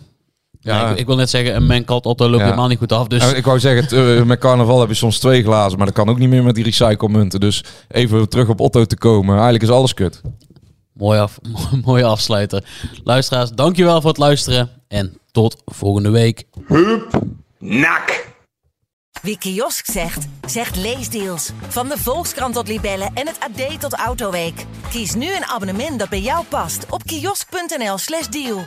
Ja. nee, ik, ik wil net zeggen, een menkalt Otto loopt Ja. helemaal niet goed af. Dus ik wou zeggen, eh, met carnaval heb je soms twee glazen, maar dat kan ook niet meer met die recyclemunten. Dus even terug op Otto te komen. Eigenlijk is alles kut. mooi af, [laughs] mooie afsluiter. Luisteraars, dankjewel voor het luisteren. En tot volgende week. Nak. Wie kiosk zegt, zegt leesdeals. Van de Volkskrant tot Libellen en het AD tot Autoweek. Kies nu een abonnement dat bij jou past op kiosk.nl/slash deal.